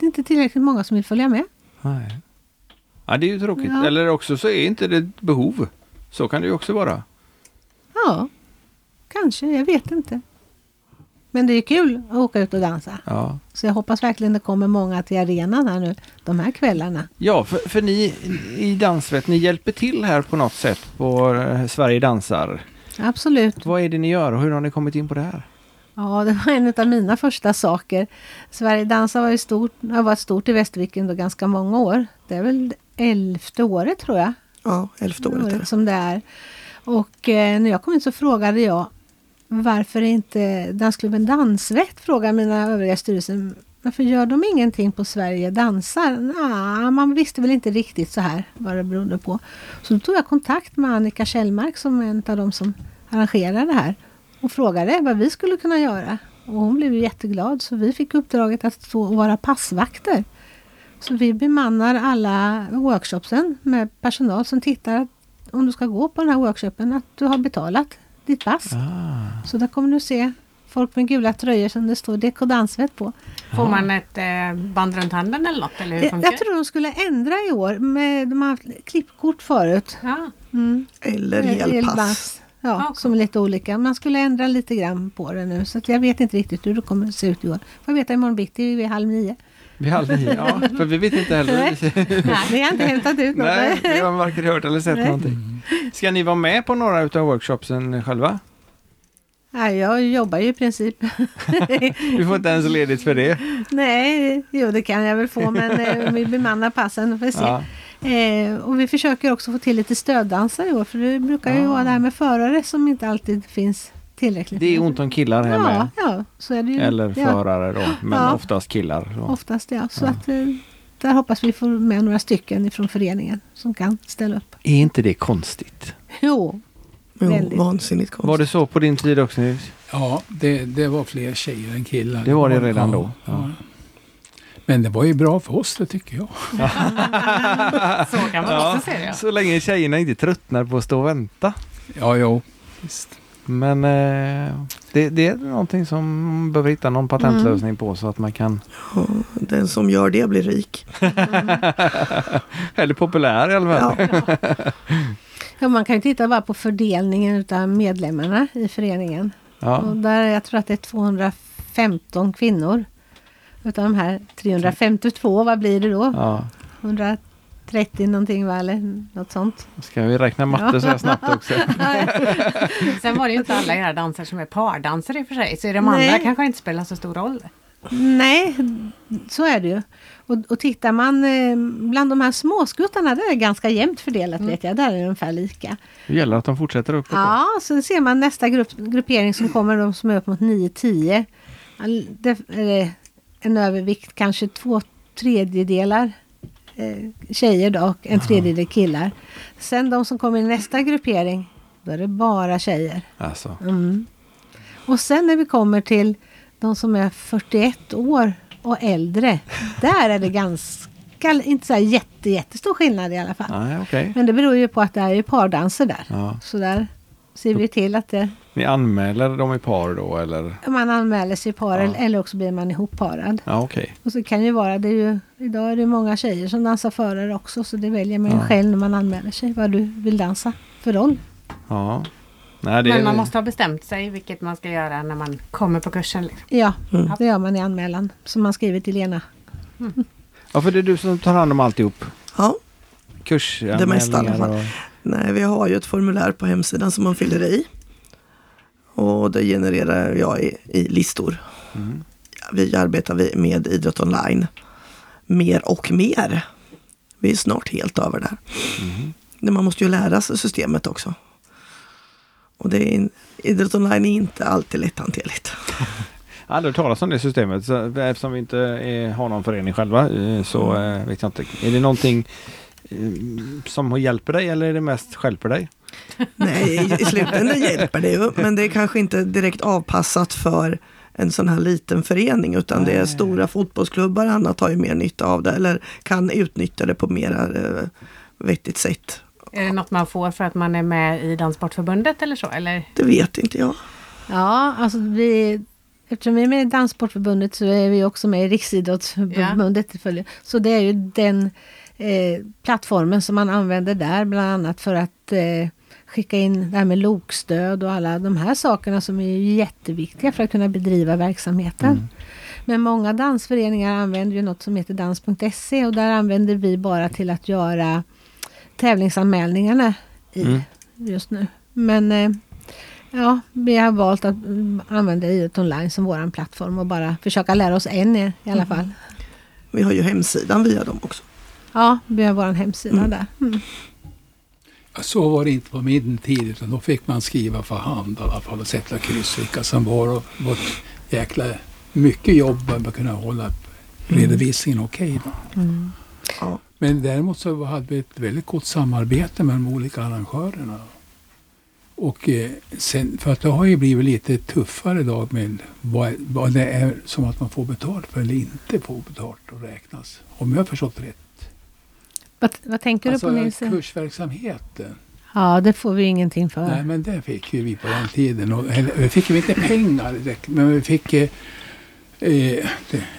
Speaker 4: inte tillräckligt många som vill följa med.
Speaker 2: Nej. Ja, det är ju tråkigt.
Speaker 4: Ja.
Speaker 2: Eller också så är inte det ett behov. Så kan det ju också vara.
Speaker 4: Ja, kanske. Jag vet inte. Men det är kul att åka ut och dansa.
Speaker 2: Ja,
Speaker 4: Så jag hoppas verkligen det kommer många till arenan här nu de här kvällarna.
Speaker 2: ja för, för ni i Dansvett, ni hjälper till här på något sätt på eh, Sverige dansar.
Speaker 4: Absolut.
Speaker 2: Vad är det ni gör och hur har ni kommit in på det här?
Speaker 4: Ja, det var en av mina första saker. Sverige Dansa var ju stort, har varit stort i Västerviken då ganska många år. Det är väl elfte året tror jag.
Speaker 3: Ja, elfte året är det.
Speaker 4: som det är. Och eh, när jag kom in så frågade jag varför inte dansklubben Dansvett frågar mina övriga styrelsen. Varför gör de ingenting på Sverige dansar? Nah, man visste väl inte riktigt så här vad det berodde på. Så då tog jag kontakt med Annika Kjellmark som är en av de som arrangerar det här och frågade vad vi skulle kunna göra. Och hon blev ju jätteglad så vi fick uppdraget att stå och vara passvakter. Så vi bemannar alla workshopsen med personal som tittar att om du ska gå på den här workshopen att du har betalat ditt pass.
Speaker 2: Ah.
Speaker 4: Så där kommer du se folk med gula tröjor som det står Dekodansvett på.
Speaker 1: Får man ett eh, band runt handen eller något? Eller hur
Speaker 4: Jag, tror de skulle ändra i år. Med, de har haft klippkort förut.
Speaker 1: Ja.
Speaker 4: Mm.
Speaker 3: Eller helpass.
Speaker 4: Ja,
Speaker 1: Ja,
Speaker 4: som är lite olika. Man skulle ändra lite grann på det nu. Så att jag vet inte riktigt hur det kommer att se ut i år. Får jag veta imorgon bitti vid halv nio.
Speaker 2: Vid halv nio, ja. För vi vet inte heller.
Speaker 4: Nej, ni har inte hämtat ut något.
Speaker 2: Nej, vi har varken hört eller sett
Speaker 4: Nej.
Speaker 2: någonting. Ska ni vara med på några utav workshopsen själva?
Speaker 4: Nej, jag jobbar ju i princip.
Speaker 2: Du får inte ens ledigt för det.
Speaker 4: Nej, jo det kan jag väl få men eh, vi bemannar passen. Får se.
Speaker 2: Ja.
Speaker 4: Eh, och vi försöker också få till lite stöddansare i år. För det brukar ju
Speaker 2: Ah.
Speaker 4: vara det här med förare som inte alltid finns tillräckligt.
Speaker 2: Det är ont om killar här
Speaker 4: ja,
Speaker 2: med.
Speaker 4: ja, så är det ju.
Speaker 2: Eller
Speaker 4: ja,
Speaker 2: förare då, men
Speaker 4: Ja.
Speaker 2: oftast killar. Så.
Speaker 4: Oftast ja. Så
Speaker 2: Ja.
Speaker 4: att eh, där hoppas vi få med några stycken ifrån föreningen som kan ställa upp.
Speaker 2: Är inte det konstigt?
Speaker 4: Jo,
Speaker 3: Jo,
Speaker 4: Väldigt.
Speaker 3: vansinnigt konstigt.
Speaker 2: Var det så på din tid också Nils?
Speaker 5: Ja, det, det var fler tjejer än killar.
Speaker 2: Det var det redan då?
Speaker 5: Ja. Men det var ju bra för oss det tycker jag.
Speaker 1: Så kan man
Speaker 2: Ja,
Speaker 1: också se det.
Speaker 2: Så länge tjejerna inte tröttnar på att stå och vänta.
Speaker 5: Ja, jo. Visst.
Speaker 2: Men eh, det, det är någonting som man behöver hitta någon patentlösning på så att man kan...
Speaker 3: Den som gör det blir rik.
Speaker 2: Eller populär i alla fall.
Speaker 3: Ja.
Speaker 4: ja, man kan ju titta bara på fördelningen utav medlemmarna i föreningen.
Speaker 2: Ja.
Speaker 4: Och där, jag tror att det är 215 kvinnor. Utav de här 352, vad blir det då?
Speaker 2: Ja.
Speaker 4: 130 någonting va? Eller något sånt.
Speaker 2: Ska vi räkna matte så här snabbt också?
Speaker 1: Sen var det ju inte alla era dansare som är pardansare i och för sig. Så i de
Speaker 4: Nej.
Speaker 1: andra kanske inte spelar så stor roll.
Speaker 4: Nej, så är det ju. Och, och tittar man eh, bland de här småskuttarna, där är det ganska jämnt fördelat vet jag. Där är det ungefär lika.
Speaker 2: Det gäller att de fortsätter uppåt.
Speaker 4: Ja, så ser man nästa grupp, gruppering som kommer, de som är upp mot 9-10. All- Det är en övervikt, kanske två tredjedelar tjejer då, och en tredjedel killar. Sen de som kommer i nästa gruppering, då är det bara tjejer.
Speaker 2: Alltså.
Speaker 4: Mm. Och sen när vi kommer till de som är 41 år och äldre, där är det ganska, inte så här jätte, jättestor skillnad i alla fall.
Speaker 2: Nej, okej.
Speaker 4: Men det beror ju på att det är ju pardanser där.
Speaker 2: Ja.
Speaker 4: Så där ser vi till att det,
Speaker 2: Ni anmäler dem i par då eller?
Speaker 4: man anmäler sig i par
Speaker 2: Ja.
Speaker 4: eller, eller också blir man ihopparad.
Speaker 2: Ja, okej.
Speaker 4: Och så kan det ju vara, det är ju, idag är det många tjejer som dansar förare också så det väljer man ju
Speaker 2: Ja.
Speaker 4: själv när man anmäler sig vad du vill dansa för roll.
Speaker 2: Ja. Nej, det
Speaker 1: Men man måste ha bestämt sig vilket man ska göra när man kommer på kursen. Liksom.
Speaker 4: Ja,
Speaker 3: Mm.
Speaker 4: det gör man i anmälan som man skriver till Lena.
Speaker 2: Ja, för det är du som tar hand om alltihop.
Speaker 3: Ja,
Speaker 2: Kursanmälningar
Speaker 3: Det mesta i alla fall. Nej, vi har ju ett formulär på hemsidan som man fyller i. Och det genererar jag i, i listor.
Speaker 2: Mm.
Speaker 3: Vi arbetar med idrott online. Mer och mer. Vi är snart helt över där.
Speaker 2: Mm.
Speaker 3: Man måste ju lära sig systemet också. Och det är, idrott online är inte alltid lätthanterligt.
Speaker 2: Aldrig hört talas om det systemet. Så, eftersom vi inte är, har någon förening själva eh, så eh, vet jag inte. Är det någonting som hjälper dig eller är det mest stjälper dig?
Speaker 3: Nej, i, slutändan hjälper det ju. Men det är kanske inte direkt avpassat för en sån här liten förening. Utan det är
Speaker 2: Nej.
Speaker 3: stora fotbollsklubbar och annat har ju mer nytta av det. Eller kan utnyttja det på mer eh, vettigt sätt.
Speaker 1: Är det något man får för att man är med i Danssportförbundet eller så? Eller?
Speaker 3: Det vet inte jag.
Speaker 4: Ja, alltså vi, eftersom vi är med i Danssportförbundet så är vi också med i Riksidrottsförbundet. Ja. Så det är ju den eh, plattformen som man använder där bland annat för att eh, skicka in det här med lokstöd och alla de här sakerna som är jätteviktiga för att kunna bedriva verksamheten.
Speaker 2: Mm.
Speaker 4: Men många dansföreningar använder ju något som heter dans.se och där använder vi bara till att göra tävlingsanmälningarna i
Speaker 2: Mm.
Speaker 4: just nu. Men eh, ja, vi har valt att mm, använda Idrott online som våran plattform och bara försöka lära oss en i alla fall.
Speaker 3: Vi har ju hemsidan via dem också.
Speaker 4: Ja, vi har våran hemsida
Speaker 3: Mm.
Speaker 4: där. Mm.
Speaker 5: Så var det inte på min tid, utan då fick man skriva för hand i alla fall och sätta kryss vilka som var. Och var jäkla mycket jobb för att kunna hålla redovisningen okej. då.
Speaker 4: Mm.
Speaker 3: Ja.
Speaker 5: Men däremot så hade vi ett väldigt gott samarbete med de olika arrangörerna. Och eh, sen, för att det har ju blivit lite tuffare idag med vad, vad det är som att man får betalt för eller inte får betalt och räknas. Om jag har förstått rätt.
Speaker 4: Vad, vad tänker
Speaker 5: Alltså
Speaker 4: du på Nils?
Speaker 5: kursverksamheten.
Speaker 4: Ja, det får vi ingenting för.
Speaker 5: Nej, men det fick ju vi på den tiden. Och, eller, vi fick ju inte pengar direkt, men vi fick eh, eh,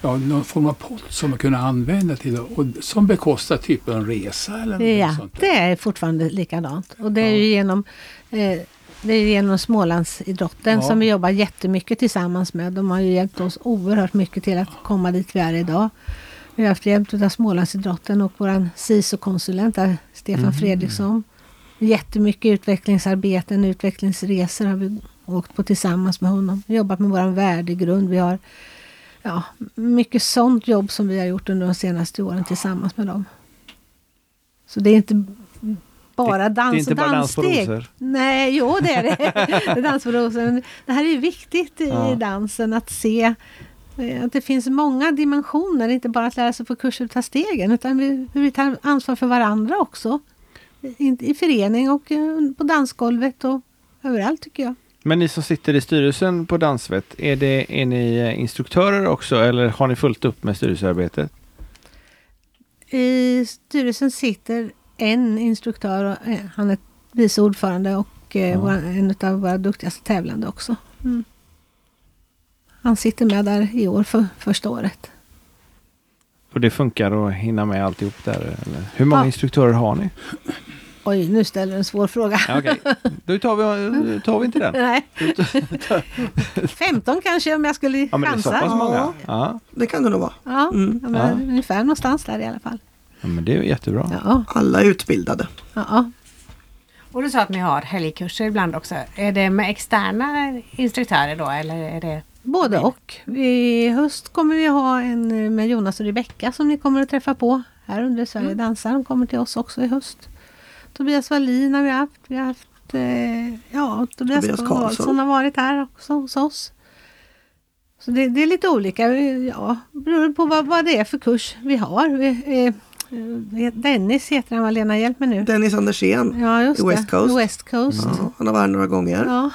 Speaker 5: ja, någon form av pott som man kunde använda till och som bekostar typ en resa eller något
Speaker 4: Ja,
Speaker 5: sånt. där.
Speaker 4: det är fortfarande likadant. Och det är ju genom, eh, det är genom Smålandsidrotten
Speaker 5: Ja.
Speaker 4: som vi jobbar jättemycket tillsammans med. De har ju hjälpt oss oerhört mycket till att komma dit vi är idag. Vi har haft hjälp av Smålandsidrotten och vår SISO-konsulent där, Stefan
Speaker 5: Mm.
Speaker 4: Fredriksson. Jättemycket utvecklingsarbeten, utvecklingsresor har vi åkt på tillsammans med honom. Vi har jobbat med vår värdegrund. Vi har ja, mycket sånt jobb som vi har gjort under de senaste åren tillsammans med dem. Så det är inte bara dans
Speaker 2: det är inte
Speaker 4: och
Speaker 2: bara dans
Speaker 4: danssteg.
Speaker 2: rosor.
Speaker 4: Nej, jo det är det. det är dans på rosor. Men det här är ju viktigt i
Speaker 2: Ja.
Speaker 4: dansen att se att det finns många dimensioner. Inte bara att lära sig på kurser och ta stegen utan vi, hur vi tar ansvar för varandra också. I, i förening och eh, på dansgolvet och överallt tycker jag.
Speaker 2: Men ni som sitter i styrelsen på Dansvett, är, det, är ni eh, instruktörer också eller har ni fullt upp med styrelsearbetet?
Speaker 4: I styrelsen sitter en instruktör, och, eh, han är vice ordförande och eh,
Speaker 2: Ja.
Speaker 4: en av våra duktigaste tävlande också. Mm. Han sitter med där i år för första året.
Speaker 2: Och det funkar att hinna med alltihop där? Eller? Hur många
Speaker 4: Ja.
Speaker 2: instruktörer har ni?
Speaker 4: Oj, nu ställer du en svår fråga.
Speaker 2: Ja, Okej, då tar vi, tar vi inte den.
Speaker 4: Nej. 15 kanske om jag skulle
Speaker 2: Ja, men det är så
Speaker 4: chansa.
Speaker 2: pass många.
Speaker 3: Ja.
Speaker 2: Ja.
Speaker 3: Det kan det nog vara.
Speaker 4: Ja,
Speaker 3: Mm.
Speaker 4: ja, men ungefär någonstans där i alla fall.
Speaker 2: ja, men det är ju jättebra.
Speaker 4: Ja,
Speaker 3: Alla är utbildade.
Speaker 4: ja.
Speaker 1: Och du sa att ni har helgkurser ibland också. Är det med externa instruktörer då eller är det
Speaker 4: Både och. I höst kommer vi ha en med Jonas och Rebecka som ni kommer att träffa på här under Sverige
Speaker 1: Mm.
Speaker 4: dansar. De kommer till oss också i höst. Tobias Wallin har vi haft. Vi har haft eh, ja, Tobias,
Speaker 3: Tobias
Speaker 4: Karlsson. Har varit här också hos oss. Så det, det är lite olika. Ja, beror på vad, vad det är för kurs vi har. Vi, eh, eh, Dennis heter han, Lena hjälp mig nu.
Speaker 3: Dennis Andersén.
Speaker 4: Ja,
Speaker 3: i West. Coast.
Speaker 4: West Coast.
Speaker 3: Ja, han har varit några gånger.
Speaker 4: Ja.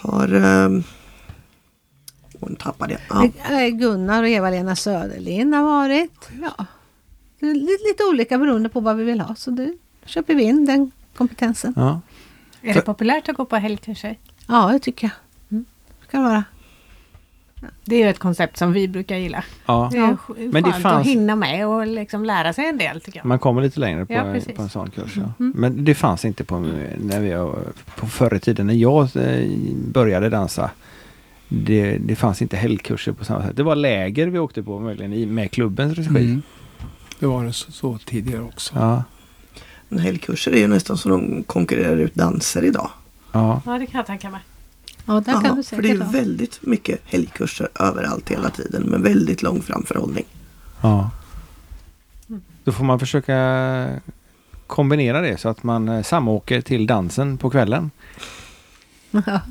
Speaker 3: Har... Um, hon tappade jag. Ja.
Speaker 4: Eh, Gunnar och Eva-Lena Söderlind har varit. Ja. Det är lite, lite olika beroende på vad vi vill ha. Så det köper vi in den kompetensen.
Speaker 2: Ja.
Speaker 1: Är det populärt att gå på helgkurser?
Speaker 4: Ja, det tycker jag. Mm. Det kan vara.
Speaker 1: Det är ju ett koncept som vi brukar gilla.
Speaker 2: Ja.
Speaker 1: Det är
Speaker 2: Men det fanns-
Speaker 1: att hinna med och liksom lära sig en del tycker jag.
Speaker 2: Man kommer lite längre på,
Speaker 1: Ja, precis.
Speaker 2: på en sån kurs. Ja.
Speaker 1: Mm.
Speaker 2: Men det fanns inte på, när vi, på förr i tiden när jag eh, började dansa. Det, det fanns inte helgkurser på samma sätt. Det var läger vi åkte på möjligen i, med klubbens regi.
Speaker 5: Mm. Det var det så, så tidigare också.
Speaker 2: Ja,
Speaker 3: Men helgkurser är ju nästan som de konkurrerar ut danser idag.
Speaker 2: ja.
Speaker 1: Ja, det kan jag tänka mig.
Speaker 4: Ja, där kan du
Speaker 3: för det är
Speaker 4: ha.
Speaker 3: väldigt mycket helgkurser överallt hela tiden med väldigt lång framförhållning.
Speaker 2: Ja. Då får man försöka kombinera det så att man eh, samåker till dansen på kvällen.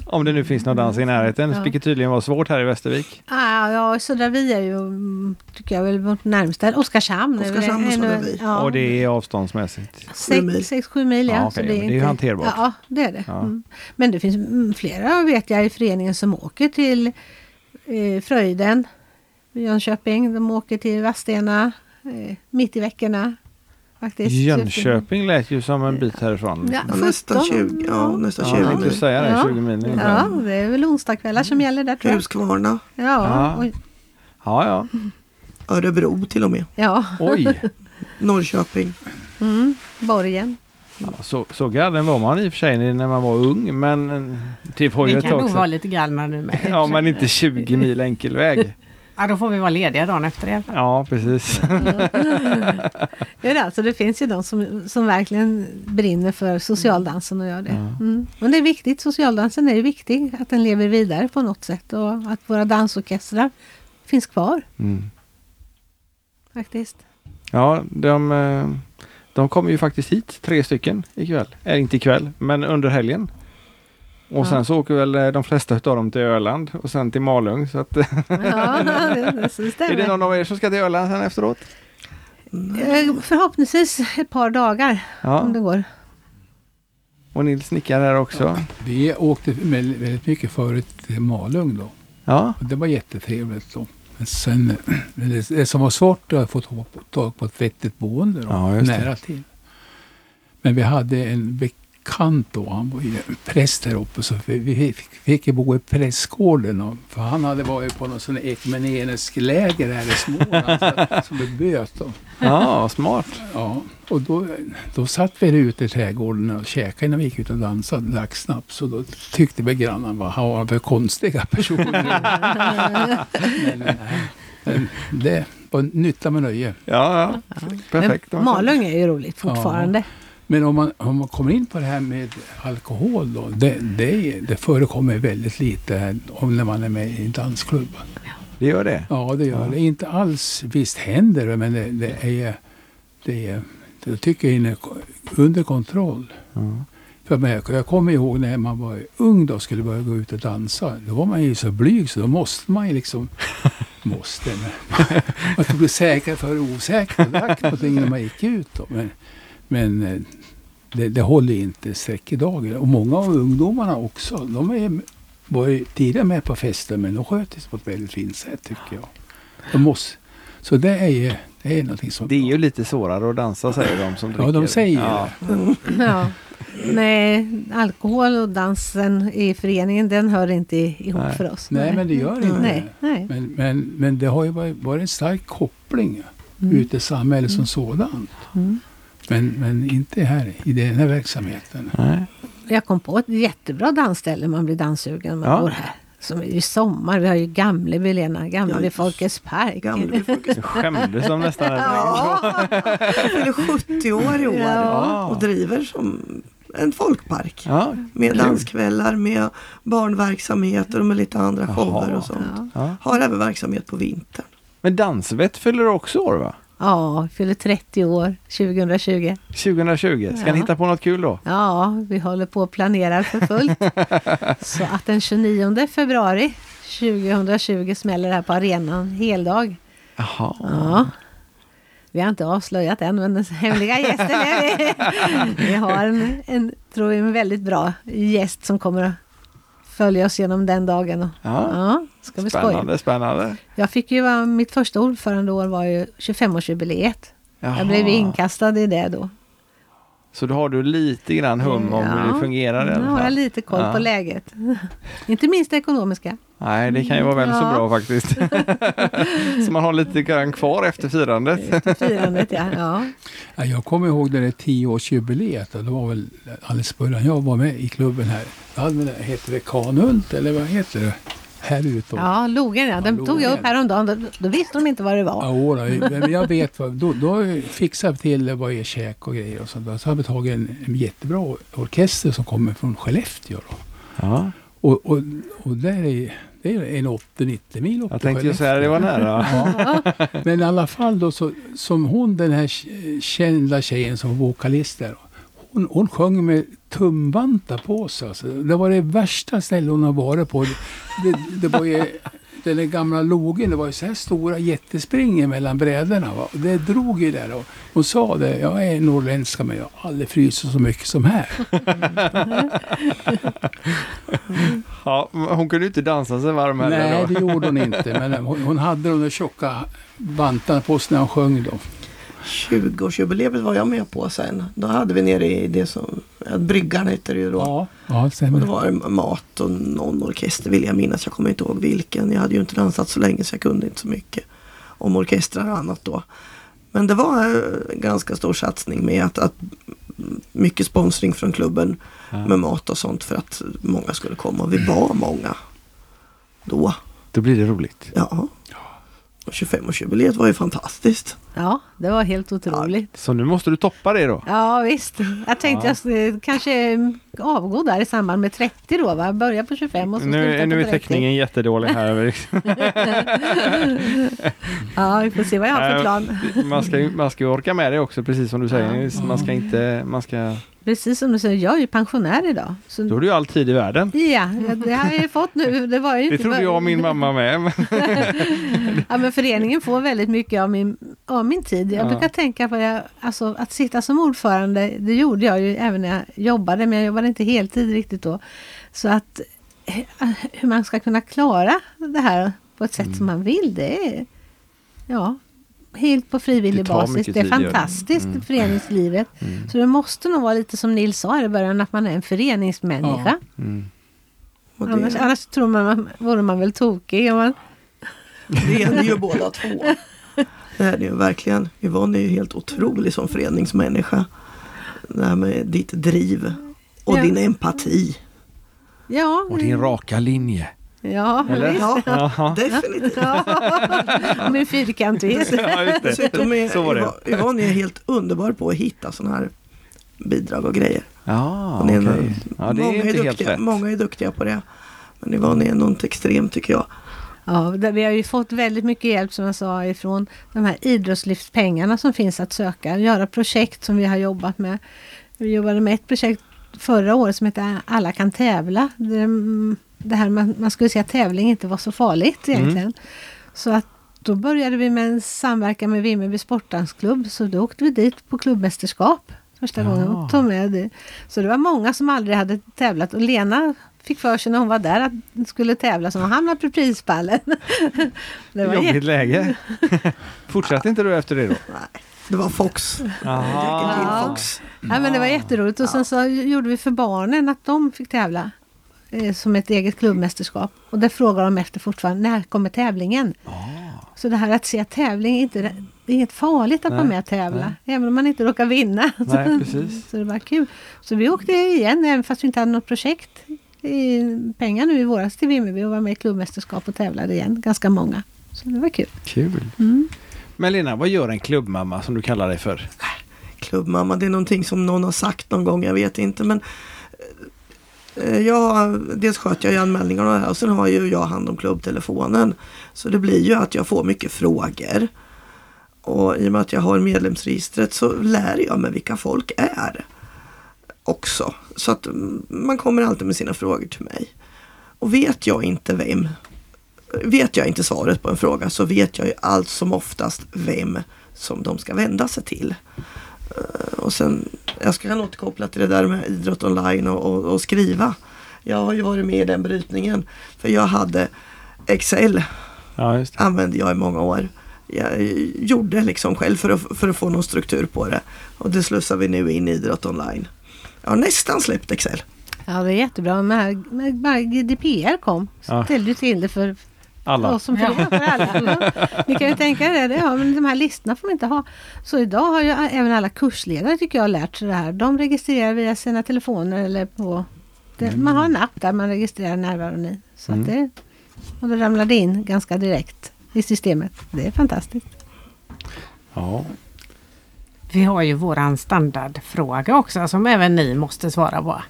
Speaker 2: Om det nu finns någon dans i närheten,
Speaker 4: Ja.
Speaker 2: vilket tydligen var svårt här i Västervik.
Speaker 4: Ah, ja, Södra Vi är ju, tycker jag, väl vårt närmsta. Oskarshamn. är
Speaker 3: Oskarshamn och Södra Vi.
Speaker 4: Ja,
Speaker 2: Och det är avståndsmässigt.
Speaker 3: Sju mil.
Speaker 4: 6-7 mil, ja.
Speaker 2: Ja,
Speaker 4: så
Speaker 2: okej, men det är ju hanterbart.
Speaker 4: Ja, det är det.
Speaker 2: Ja.
Speaker 4: Mm. Men det finns mm, flera, vet jag, i föreningen som åker till eh, Fröjden, Jönköping. De åker till Vadstena eh, mitt i veckorna. Faktiskt.
Speaker 2: Jönköping lät ju som en bit härifrån.
Speaker 4: Ja,
Speaker 3: Ja, nästan
Speaker 4: 17,
Speaker 3: 20, ja,
Speaker 4: ja.
Speaker 3: nästan
Speaker 2: Ja,
Speaker 3: 20
Speaker 2: jag tänkte
Speaker 3: mil.
Speaker 2: säga det,
Speaker 4: Ja.
Speaker 2: 20 mil.
Speaker 4: Ja, det är väl onsdagskvällar som gäller där tror jag.
Speaker 3: Huskvarna,
Speaker 4: Ja,
Speaker 2: Ja. Ja, ja.
Speaker 3: Örebro till och med.
Speaker 4: ja.
Speaker 2: Oj!
Speaker 3: Norrköping.
Speaker 4: Mm, Borgen.
Speaker 2: Ja, så, så galen var man i och för sig när man var ung, men eh, det
Speaker 1: kan nog vara lite galna nu med.
Speaker 2: Ja, men inte 20 mil enkel väg.
Speaker 1: Ja, då får vi vara lediga dagen efter i alla fall.
Speaker 2: Ja, precis.
Speaker 4: Ja, det, alltså, det finns ju de som, som verkligen brinner för socialdansen och gör det.
Speaker 2: Ja.
Speaker 4: Mm. Men det är viktigt, socialdansen är viktig, att den lever vidare på något sätt och att våra dansorkestrar finns kvar
Speaker 2: Mm.
Speaker 4: faktiskt.
Speaker 2: Ja, de, eh, de kommer ju faktiskt hit, tre stycken ikväll. Eller inte ikväll, men under helgen. Och
Speaker 4: Ja.
Speaker 2: sen så åker väl eh, de flesta av dem till Öland och sen till Malung. Så att,
Speaker 4: Ja, det, det stämmer.
Speaker 2: är det någon av er som ska till Öland sen efteråt?
Speaker 4: Eh, Förhoppningsvis ett par dagar om det
Speaker 2: Ja,
Speaker 4: går.
Speaker 2: och Nils nickar här också.
Speaker 5: Vi åkte med väldigt mycket förut till Malung då.
Speaker 2: Ja,
Speaker 5: Och det var jättetrevligt då. Men sen, det, det som var svårt var att få tag på, ett vettigt boende då,
Speaker 2: Ja,
Speaker 5: nära till. Men vi hade en bekant då, han var ju präst här uppe, så vi, fick, fick ju bo i prästgården. Och, för han hade varit på någon sån ekumenisk läger här i Småland, så- som vi böt. Och,
Speaker 2: Ja, smart.
Speaker 5: ja, och då, då satt vi ute i trädgården och käkade innan vi gick ut och dansade, drack snaps. Och då tyckte vi grannarna, vad har han för konstiga personer? men, nej, men det var nytta med nöje.
Speaker 2: Ja, ja. Perfekt.
Speaker 4: Men Malung är ju roligt fortfarande.
Speaker 5: Men om man, om man kommer in på det här med alkohol då. Det, det, det förekommer väldigt lite här, om när man är med i en dansklubb.
Speaker 2: Det gör det.
Speaker 5: Ja, det gör
Speaker 2: Ja.
Speaker 5: det. Inte alls, visst händer det, men det, det är, det är, det tycker jag är under kontroll.
Speaker 2: Ja.
Speaker 5: För mig, jag kommer ihåg när man var ung då och skulle börja gå ut och dansa. Då var man ju så blyg så då måste man ju liksom... måste, men man tog det säkra för det osäkra och drack någonting när man gick ut. Då. Men, men eh, det, det håller inte streck idag. Och många av ungdomarna också. De är, var ju tidigare med på fester men de sköter sig på ett väldigt fint sätt tycker jag. De måste, så det är, ju- det är någonting som...
Speaker 2: Det är ju lite svårare att dansa säger de som dricker.
Speaker 5: Ja, de säger
Speaker 2: ja.
Speaker 5: det.
Speaker 4: Ja. Nej, alkohol och dansen i föreningen den hör inte ihop
Speaker 2: Nej.
Speaker 4: för oss.
Speaker 5: Nej, men det gör inte
Speaker 4: Nej.
Speaker 5: Men, men, men det har ju varit, varit en stark koppling
Speaker 4: Mm.
Speaker 5: ute i samhället som sådant.
Speaker 4: Mm.
Speaker 5: Men, men inte här i den här verksamheten.
Speaker 2: Nej.
Speaker 4: Jag kom på ett jättebra dansställe man blir danssugen när man
Speaker 2: Ja.
Speaker 4: bor här. Som är i sommar. Vi har ju Gamleby, Lena. Gamleby
Speaker 3: Ja,
Speaker 4: Folkets park.
Speaker 3: Gamla
Speaker 2: Du skämdes som nästan
Speaker 4: Ja.
Speaker 3: Jag fyller 70 år i år
Speaker 4: Ja.
Speaker 3: och driver som en folkpark.
Speaker 2: Ja,
Speaker 3: Med danskvällar, med barnverksamheter och med lite andra shower och sånt.
Speaker 4: Ja.
Speaker 3: Har även verksamhet på vintern.
Speaker 2: Men Dansvett fyller också år va?
Speaker 4: Ja, fyller 30 år 2020.
Speaker 2: 2020. Ska
Speaker 4: Ja.
Speaker 2: ni hitta på något kul då?
Speaker 4: Ja, vi håller på att planera för fullt. Så att den 29 februari 2020 smäller det här på arenan heldag.
Speaker 2: Jaha.
Speaker 4: Ja. Vi har inte avslöjat än, men den hemliga gästen är vi. Vi har en, en, tror jag, en väldigt bra gäst som kommer att följa oss genom den dagen.
Speaker 2: Ja.
Speaker 4: ja, ska vi skoja.
Speaker 2: Spännande, spännande.
Speaker 4: Jag fick ju mitt första ordförandeår var ju 25-årsjubileet.
Speaker 2: Jaha.
Speaker 4: Jag blev inkastad i det då.
Speaker 2: Så då har du lite grann hum om hur det fungerar i
Speaker 4: Nu
Speaker 2: alla
Speaker 4: har jag lite koll
Speaker 2: Ja.
Speaker 4: på läget. Inte minst det ekonomiska.
Speaker 2: Nej, det kan ju vara väldigt så
Speaker 4: Ja.
Speaker 2: bra faktiskt. så man har lite grann kvar efter firandet.
Speaker 4: Efter firandet, ja. ja.
Speaker 5: Ja, jag kommer ihåg det där tioårsjubileet. Det var väl alldeles början jag var med i klubben här. Då hade vi det, heter det Kanhult eller vad heter det? Här ute.
Speaker 4: Ja, logen ja. Den
Speaker 5: Ja,
Speaker 4: tog jag upp häromdagen. Då, då visste de inte vad det var.
Speaker 5: Ja, men jag vet vad, då, då fixade vi till vad är käk och grejer och sånt där. Så har vi tagit en, en jättebra orkester som kommer från Skellefteå. Då.
Speaker 2: Ja,
Speaker 5: Och, och, och där är, det är en 80-90 mil upp
Speaker 2: jag tänkte ju säga det var nära.
Speaker 5: Ja. Men i alla fall då så, som hon den här kända tjejen som vokalist där. Hon, hon sjöng med tumvantar på sig. Alltså. Det var det värsta stället hon har varit på. Det, det, var ju, den där gamla logen, det var ju så här stora jättespringor mellan brädorna. Va? Det drog ju där. Och hon sa det, jag är norrländska men jag har aldrig frysit så mycket som här.
Speaker 2: Ja, hon kunde ju inte dansa sig varm heller
Speaker 5: Nej, det gjorde hon inte. Men hon, hon hade de där tjocka vantarna på sig när hon sjöng då.
Speaker 3: 20-årsjubileet var jag med på sen. Då hade vi nere i det som, bryggan heter det ju då.
Speaker 5: Ja, ja
Speaker 3: Och
Speaker 5: stämmer.
Speaker 3: det var mat och någon orkester vill jag minnas. Jag kommer inte ihåg vilken. Jag hade ju inte dansat så länge så jag kunde inte så mycket om orkestrar och annat då. Men det var en ganska stor satsning med att, att mycket sponsring från klubben
Speaker 2: Ja.
Speaker 3: med mat och sånt för att många skulle komma. Och vi var många då.
Speaker 2: Då blir det roligt.
Speaker 3: Ja. Och 25-årsjubileet var ju fantastiskt.
Speaker 4: Ja, det var helt otroligt.
Speaker 2: Så nu måste du toppa det då.
Speaker 4: Ja visst. Jag tänkte
Speaker 2: Ja.
Speaker 4: jag skulle kanske avgå där i samband med 30 då va? Börja på 25 och så
Speaker 2: Nu,
Speaker 4: på
Speaker 2: nu är
Speaker 4: 30.
Speaker 2: teckningen jättedålig här.
Speaker 4: Ja, vi får se vad jag har för plan.
Speaker 2: man, ska, man ska ju orka med det också, precis som du säger. Man ska inte... Man ska,
Speaker 4: Precis som du säger, jag är ju pensionär idag. Så,
Speaker 2: då har du ju all tid i världen.
Speaker 4: ja, det har jag ju fått nu. Det, var ju
Speaker 2: Det
Speaker 4: inte
Speaker 2: trodde jag och min mamma med.
Speaker 4: Ja, men föreningen får väldigt mycket av min, av min tid. Jag
Speaker 2: Ja.
Speaker 4: brukar tänka på det, alltså, att sitta som ordförande, det gjorde jag ju även när jag jobbade, men jag jobbade inte heltid riktigt då. Så att eh, hur man ska kunna klara det här på ett sätt som man vill, det är ja, helt på frivillig
Speaker 2: Det
Speaker 4: basis. Det är fantastiskt,
Speaker 2: Mm.
Speaker 4: föreningslivet.
Speaker 2: Mm.
Speaker 4: Så det måste nog vara lite som Nils sa i början, att man är en föreningsmänniska.
Speaker 2: Mm.
Speaker 3: Och
Speaker 4: Annars, annars tror man, man, vore man väl tokig. Om man,
Speaker 3: det är ni ju båda två. Det är ju verkligen. Yvonne är ju helt otrolig som föreningsmänniska. Det här med ditt driv och
Speaker 4: Ja.
Speaker 3: din empati.
Speaker 4: ja,
Speaker 2: Och din raka linje.
Speaker 4: Ja,
Speaker 2: Eller?
Speaker 4: visst.
Speaker 3: Ja,
Speaker 2: Jaha.
Speaker 3: definitivt.
Speaker 4: Ja, med fyrkantighet.
Speaker 2: Ja, just det.
Speaker 3: Dessutom är
Speaker 2: Så var det.
Speaker 3: Yvonne- är helt underbar på att hitta sådana här bidrag och grejer.
Speaker 2: Ja. Ja, det
Speaker 3: många,
Speaker 2: är inte helt
Speaker 3: duktiga,
Speaker 2: rätt.
Speaker 3: många är duktiga på det. Men Yvonne är något extremt tycker jag.
Speaker 4: Ja, vi har ju fått väldigt mycket hjälp som jag sa ifrån de här idrottslyftspengarna som finns att söka. Göra projekt som vi har jobbat med. Vi jobbade med ett projekt förra året som heter Alla kan tävla. Det, mm, här man, man skulle säga att tävling inte var så farligt egentligen. Så att då började vi med en samverkan med Vimmerby sportdansklubb. Så då åkte vi dit på klubbmästerskap första
Speaker 2: Ja.
Speaker 4: gången och tog med det. Så det var många som aldrig hade tävlat och Lena fick för sig när hon var där att hon skulle tävla så hon hamnade på prispallen. det var
Speaker 2: Jobbigt läge. Fortsatte inte du efter det då?
Speaker 3: Nej, det var Fox. And
Speaker 4: Ja.
Speaker 3: Fox.
Speaker 4: Ja, men det var jätteroligt och sen så gjorde vi för barnen att de fick tävla eh, som ett eget klubbmästerskap. Och det frågar de efter fortfarande, när kommer tävlingen? Så det här att se tävling, är inte, det är inget farligt att
Speaker 2: Nej,
Speaker 4: vara med och tävla. Även om man inte råkar vinna.
Speaker 2: Nej, precis.
Speaker 4: Så det var kul. Så vi åkte igen, även fast vi inte hade något projekt. I pengar nu i våras till Vimmerby och var med i klubbmästerskap och tävlade igen. Ganska många. Så det var kul.
Speaker 2: Kul.
Speaker 4: Mm.
Speaker 2: Men Lena, vad gör en klubbmamma som du kallar dig för?
Speaker 3: Klubbmamma, det är någonting som någon har sagt någon gång, jag vet inte. Men Eh, jag, dels sköter jag ju anmälningarna och här och sen har ju jag hand om klubbtelefonen. Så det blir ju att jag får mycket frågor. Och i och med att jag har medlemsregistret så lär jag mig vilka folk är. Också. Så att man kommer alltid med sina frågor till mig. Och vet jag inte vem, vet jag inte svaret på en fråga så vet jag ju allt som oftast vem som de ska vända sig till. Eh, Och sen, jag ska kan återkoppla till det där med idrott online och, och, och skriva. Jag har ju varit med i den brytningen. För jag hade Excel,
Speaker 2: Ja, just det.
Speaker 3: använde jag i många år. Jag gjorde liksom själv för att, för att få någon struktur på det. Och det slussar vi nu in i idrott online. Jag har nästan släppt Excel.
Speaker 4: Ja, det är jättebra. När, GDPR kom så
Speaker 2: Ja.
Speaker 4: ställde ju till det för
Speaker 2: Alla.
Speaker 4: oss som förlorar för alla. Ja. Ni kan ju tänka er det. Ja, men de här listorna får vi inte ha. Så idag har ju även alla kursledare tycker jag lärt sig det här. De registrerar via sina telefoner eller på... Det, Man har en app där man registrerar närvaron i. Så
Speaker 2: Mm.
Speaker 4: att det, och det ramlade in ganska direkt i systemet. Det är fantastiskt.
Speaker 2: Ja.
Speaker 1: Vi har ju våran standardfråga också som även ni måste svara på.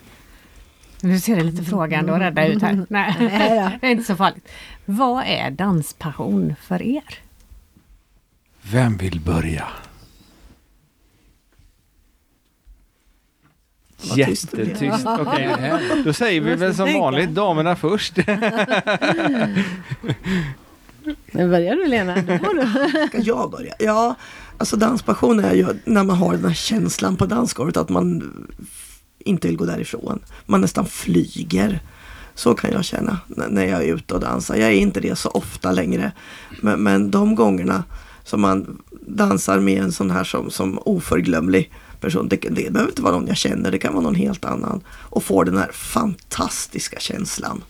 Speaker 1: Nu ser det lite frågande och rädda ut här. Nej, det är inte så farligt. Vad är danspassion för er?
Speaker 2: Vem vill börja? Jättetyst. Okej, då säger vi väl som
Speaker 4: tänka.
Speaker 2: vanligt damerna först.
Speaker 4: Nu börjar du Lena. Du.
Speaker 3: Ska jag börja? Ja, alltså danspassion är ju när man har den här känslan på dansgolvet att man inte vill gå därifrån. Man nästan flyger. Så kan jag känna när jag är ute och dansar. Jag är inte det så ofta längre. Men, men de gångerna som man dansar med en sån här som, som oförglömlig person. Det, det behöver inte vara någon jag känner, det kan vara någon helt annan. Och får den här fantastiska känslan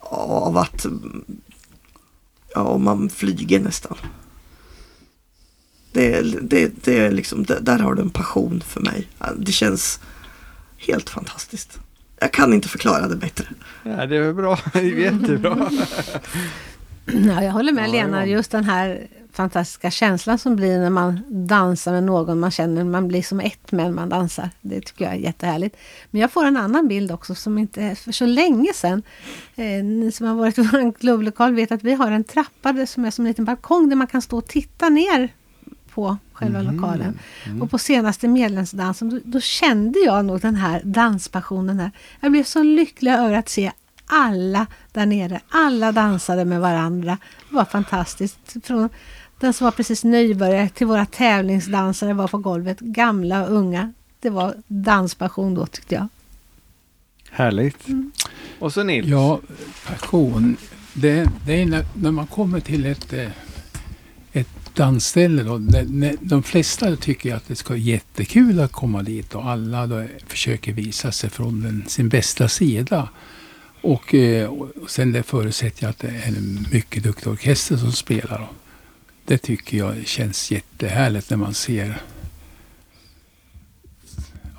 Speaker 3: av att ja, man flyger nästan. Det, det, det är liksom, det, där har du en passion för mig. Det känns helt fantastiskt. Jag kan inte förklara det bättre.
Speaker 2: Ja, det är bra. Det är jättebra.
Speaker 4: Ja, jag håller med
Speaker 2: Ja,
Speaker 4: Lena.
Speaker 2: ja.
Speaker 4: Just den här fantastiska känslan som blir när man dansar med någon man känner. Man blir som ett men man dansar. Det tycker jag är jättehärligt. Men jag får en annan bild också som inte är för så länge sedan. Eh, ni som har varit i vår klubblokal vet att vi har en trappa som är som en liten balkong där man kan stå och titta ner på själva lokalen. Och på senaste medlemsdansen då, då kände jag nog den här danspassionen här. Jag blev så lycklig över att se alla där nere. Alla dansade med varandra. Det var fantastiskt. Från den som var precis nybörjare till våra tävlingsdansare var på golvet. Gamla och unga. Det var danspassion då tyckte jag.
Speaker 2: Härligt. Och så Nils.
Speaker 5: Ja, passion. Det, det är när, när man kommer till ett, eh, ett dansställe då, de, de flesta tycker att det ska vara jättekul att komma dit och alla då försöker visa sig från den, sin bästa sida. Och, eh, och sen det förutsätter jag att det är en mycket duktig orkester som spelar. Det tycker jag känns jättehärligt när man ser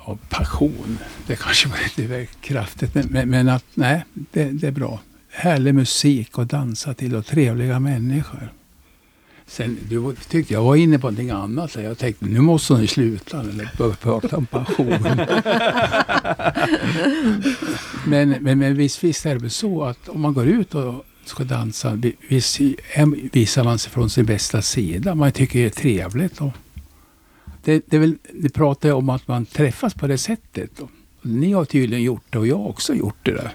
Speaker 5: ja, passion. Det kanske var lite väl kraftigt men, men, men att nej, det, det är bra. Härlig musik att dansa till och trevliga människor. Sen du tyckte jag var inne på någonting annat. Jag tänkte nu måste ni sluta eller börja prata om pension. men, men, men visst, visst är det väl så att om man går ut och ska dansa, visst visar man sig från sin bästa sida. Man tycker det är trevligt. Och det, det, är väl, det pratar jag om att man träffas på det sättet. Ni har tydligen gjort det och jag har också gjort det där.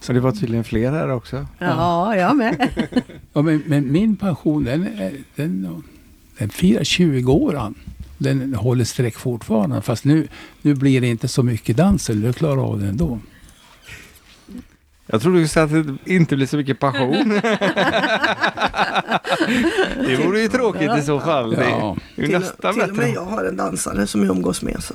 Speaker 2: Så det var tydligen fler här också?
Speaker 4: Ja, jag med.
Speaker 5: ja, men, men, min pension den, den, den firar 20 år. Den håller streck fortfarande. Fast nu, nu blir det inte så mycket dans. Du klarar av det ändå.
Speaker 2: Jag trodde du skulle säga att det inte blir så mycket passion. det vore ju tråkigt i så fall. Ja. Det är
Speaker 3: till,
Speaker 2: nästan
Speaker 3: till och med jag har en dansare som jag umgås med. Så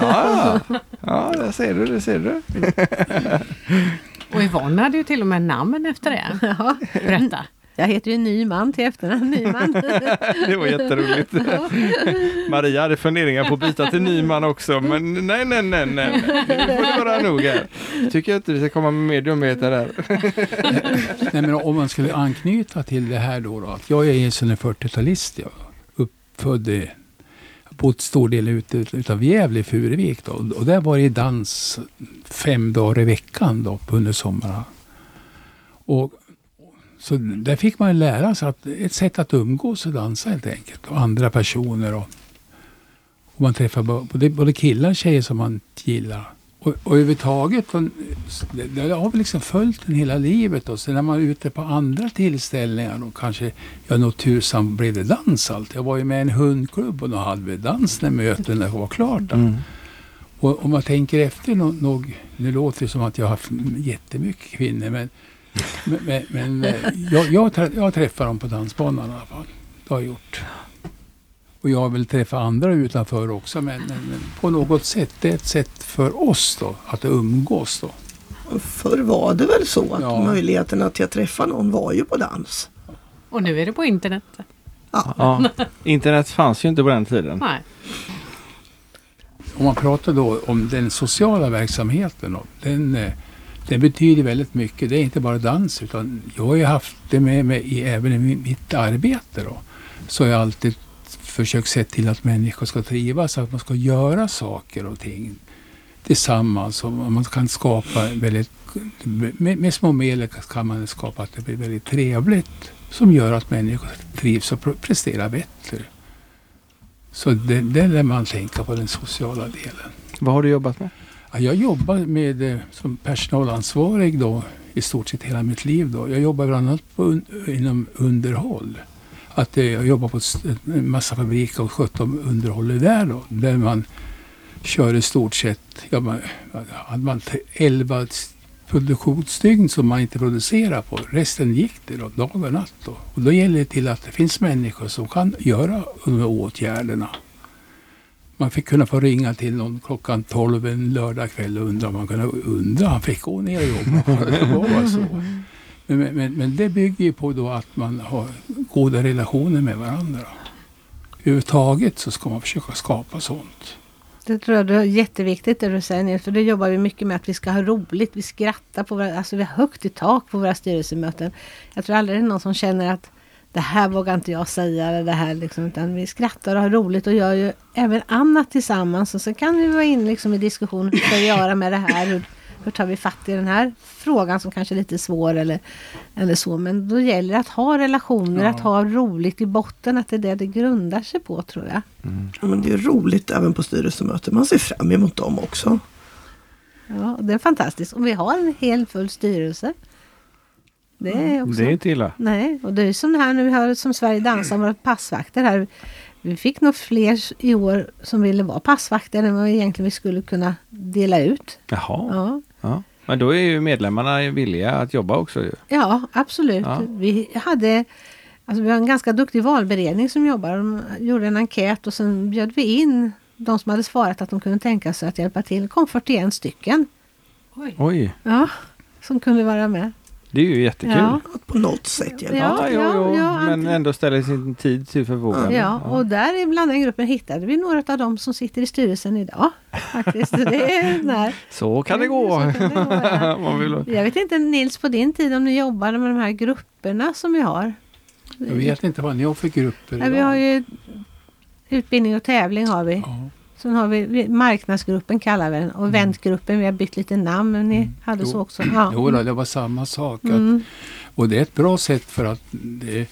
Speaker 2: ja, ja, det ser du, det ser du.
Speaker 1: Yvonne hade ju till och med namn efter det. Ja. Berätta.
Speaker 4: Jag heter ju Nyman till efternamn. Nyman.
Speaker 2: det var jätteroligt. Maria hade funderingar på att byta till Nyman också, men nej, nej, nej, nej. Nu får det vara nog här. Tycker jag inte vi ska komma med mer dumheter här.
Speaker 5: nej, men om man skulle anknyta till det här då, då att jag är en 40-talist. Jag uppfödd i bott stor del ute utav Gävle i Furuvik. Då. Och där var det dans fem dagar i veckan då, under somrarna. Och, så där fick man lära sig att ett sätt att umgås och dansa helt enkelt. Och andra personer. Och, och man träffar både, både killar och tjejer som man gillar. Och, och överhuvudtaget, det, det har vi liksom följt den hela livet. Och sen när man är ute på andra tillställningar, och kanske, ja nog tusan blev det dans allt. Jag var ju med i en hundklubb och då hade vi dans när möten var klart. Mm. Och om man tänker efter nog, nog, nu låter det som att jag har haft jättemycket kvinnor, men, men, men eh, jag, jag, jag träffar dem på dansbanan i alla fall. Det har jag gjort. Och jag har väl träffat andra utanför också men, men, men, på något sätt, det är ett sätt för oss då att umgås då.
Speaker 3: Förr var det väl så att ja. möjligheterna till att träffa någon var ju på dans.
Speaker 1: Och nu är det på internet.
Speaker 2: Ja. ja. Internet fanns ju inte på den tiden.
Speaker 1: Nej.
Speaker 5: Om man pratar då om den sociala verksamheten. Då, den, eh, den betyder väldigt mycket. Det är inte bara dans utan jag har ju haft det med mig i, även i mitt arbete. Då. Så har jag alltid försökt se till att människor ska trivas, att man ska göra saker och ting tillsammans. Och man kan skapa väldigt, med, med små medel kan man skapa att det blir väldigt trevligt som gör att människor trivs och presterar bättre. Så det, det lär man tänka på den sociala delen.
Speaker 2: Vad har du jobbat med?
Speaker 5: Ja, jag jobbar med, eh, som personalansvarig då, i stort sett hela mitt liv. Då. Jag jobbar bland annat på, inom underhåll att jag jobbar på en massa fabriker och skötte underhållet där då. Där man kör i stort sett, ja, man, hade man 11 produktionsdygn som man inte producerar på. Resten gick det då, dag och natt. Då. Och då gäller det till att det finns människor som kan göra de här åtgärderna. Man fick kunna få ringa till någon klockan 12 en lördagkväll och undra om man kunde undra. Han fick gå ner och jobba. Det var så. Men, men, men, det bygger ju på då att man har goda relationer med varandra. Överhuvudtaget så ska man försöka skapa sånt.
Speaker 4: Det tror jag är jätteviktigt det du säger Nils, för det jobbar vi mycket med att vi ska ha roligt, vi skrattar på våra, alltså vi har högt i tak på våra styrelsemöten. Jag tror aldrig det är någon som känner att det här vågar inte jag säga, eller det här liksom, utan vi skrattar och har roligt och gör ju även annat tillsammans. Och så kan vi vara inne liksom i diskussion, hur ska vi göra med det här? Hur, hur tar vi fatt i den här frågan som kanske är lite svår eller, eller så. Men då gäller det att ha relationer, ja. att ha roligt i botten, att det är det det grundar sig på tror jag.
Speaker 3: Mm. Ja, men det är roligt även på styrelsemöten, man ser fram emot dem också.
Speaker 4: Ja, det är fantastiskt. Och vi har en hel full styrelse.
Speaker 2: Det är, också, det är inte illa.
Speaker 4: Nej, och det är som här nu, har som Sverige dansar, våra passvakter här. Vi fick nog fler i år som ville vara passvakter än vad egentligen vi skulle kunna dela ut.
Speaker 2: Jaha. Ja. ja. Men då är ju medlemmarna villiga att jobba också ju.
Speaker 4: Ja, absolut. Ja. Vi hade Alltså vi har en ganska duktig valberedning som jobbar. De gjorde en enkät och sen bjöd vi in de som hade svarat att de kunde tänka sig att hjälpa till. Det kom 41 stycken.
Speaker 1: Oj.
Speaker 2: Oj,
Speaker 4: Ja, som kunde vara med.
Speaker 2: Det är ju jättekul.
Speaker 4: Ja.
Speaker 3: Att på något sätt hjälpa
Speaker 4: Ja,
Speaker 2: Ja, jo,
Speaker 4: ja,
Speaker 2: jo,
Speaker 4: ja,
Speaker 2: men ändå ställer sin tid till förfogande.
Speaker 4: Ja, och där i bland den gruppen hittade vi några av dem som sitter i styrelsen idag. Faktiskt. Det är.
Speaker 2: Så kan det gå.
Speaker 4: Så kan det gå, ja.
Speaker 2: Man vill...
Speaker 4: Jag vet inte Nils på din tid om ni jobbade med de här grupperna som vi har.
Speaker 5: Jag vet inte vad ni har för grupper
Speaker 4: Ja, vi har ju utbildning och tävling har vi.
Speaker 5: Ja.
Speaker 4: Sen har vi marknadsgruppen kallar vi den och eventgruppen. Vi har bytt lite namn men ni hade
Speaker 5: Jo.
Speaker 4: så också. Ja.
Speaker 5: Jo, då, det var samma sak. Att,
Speaker 4: Mm.
Speaker 5: och det är ett bra sätt för att, det,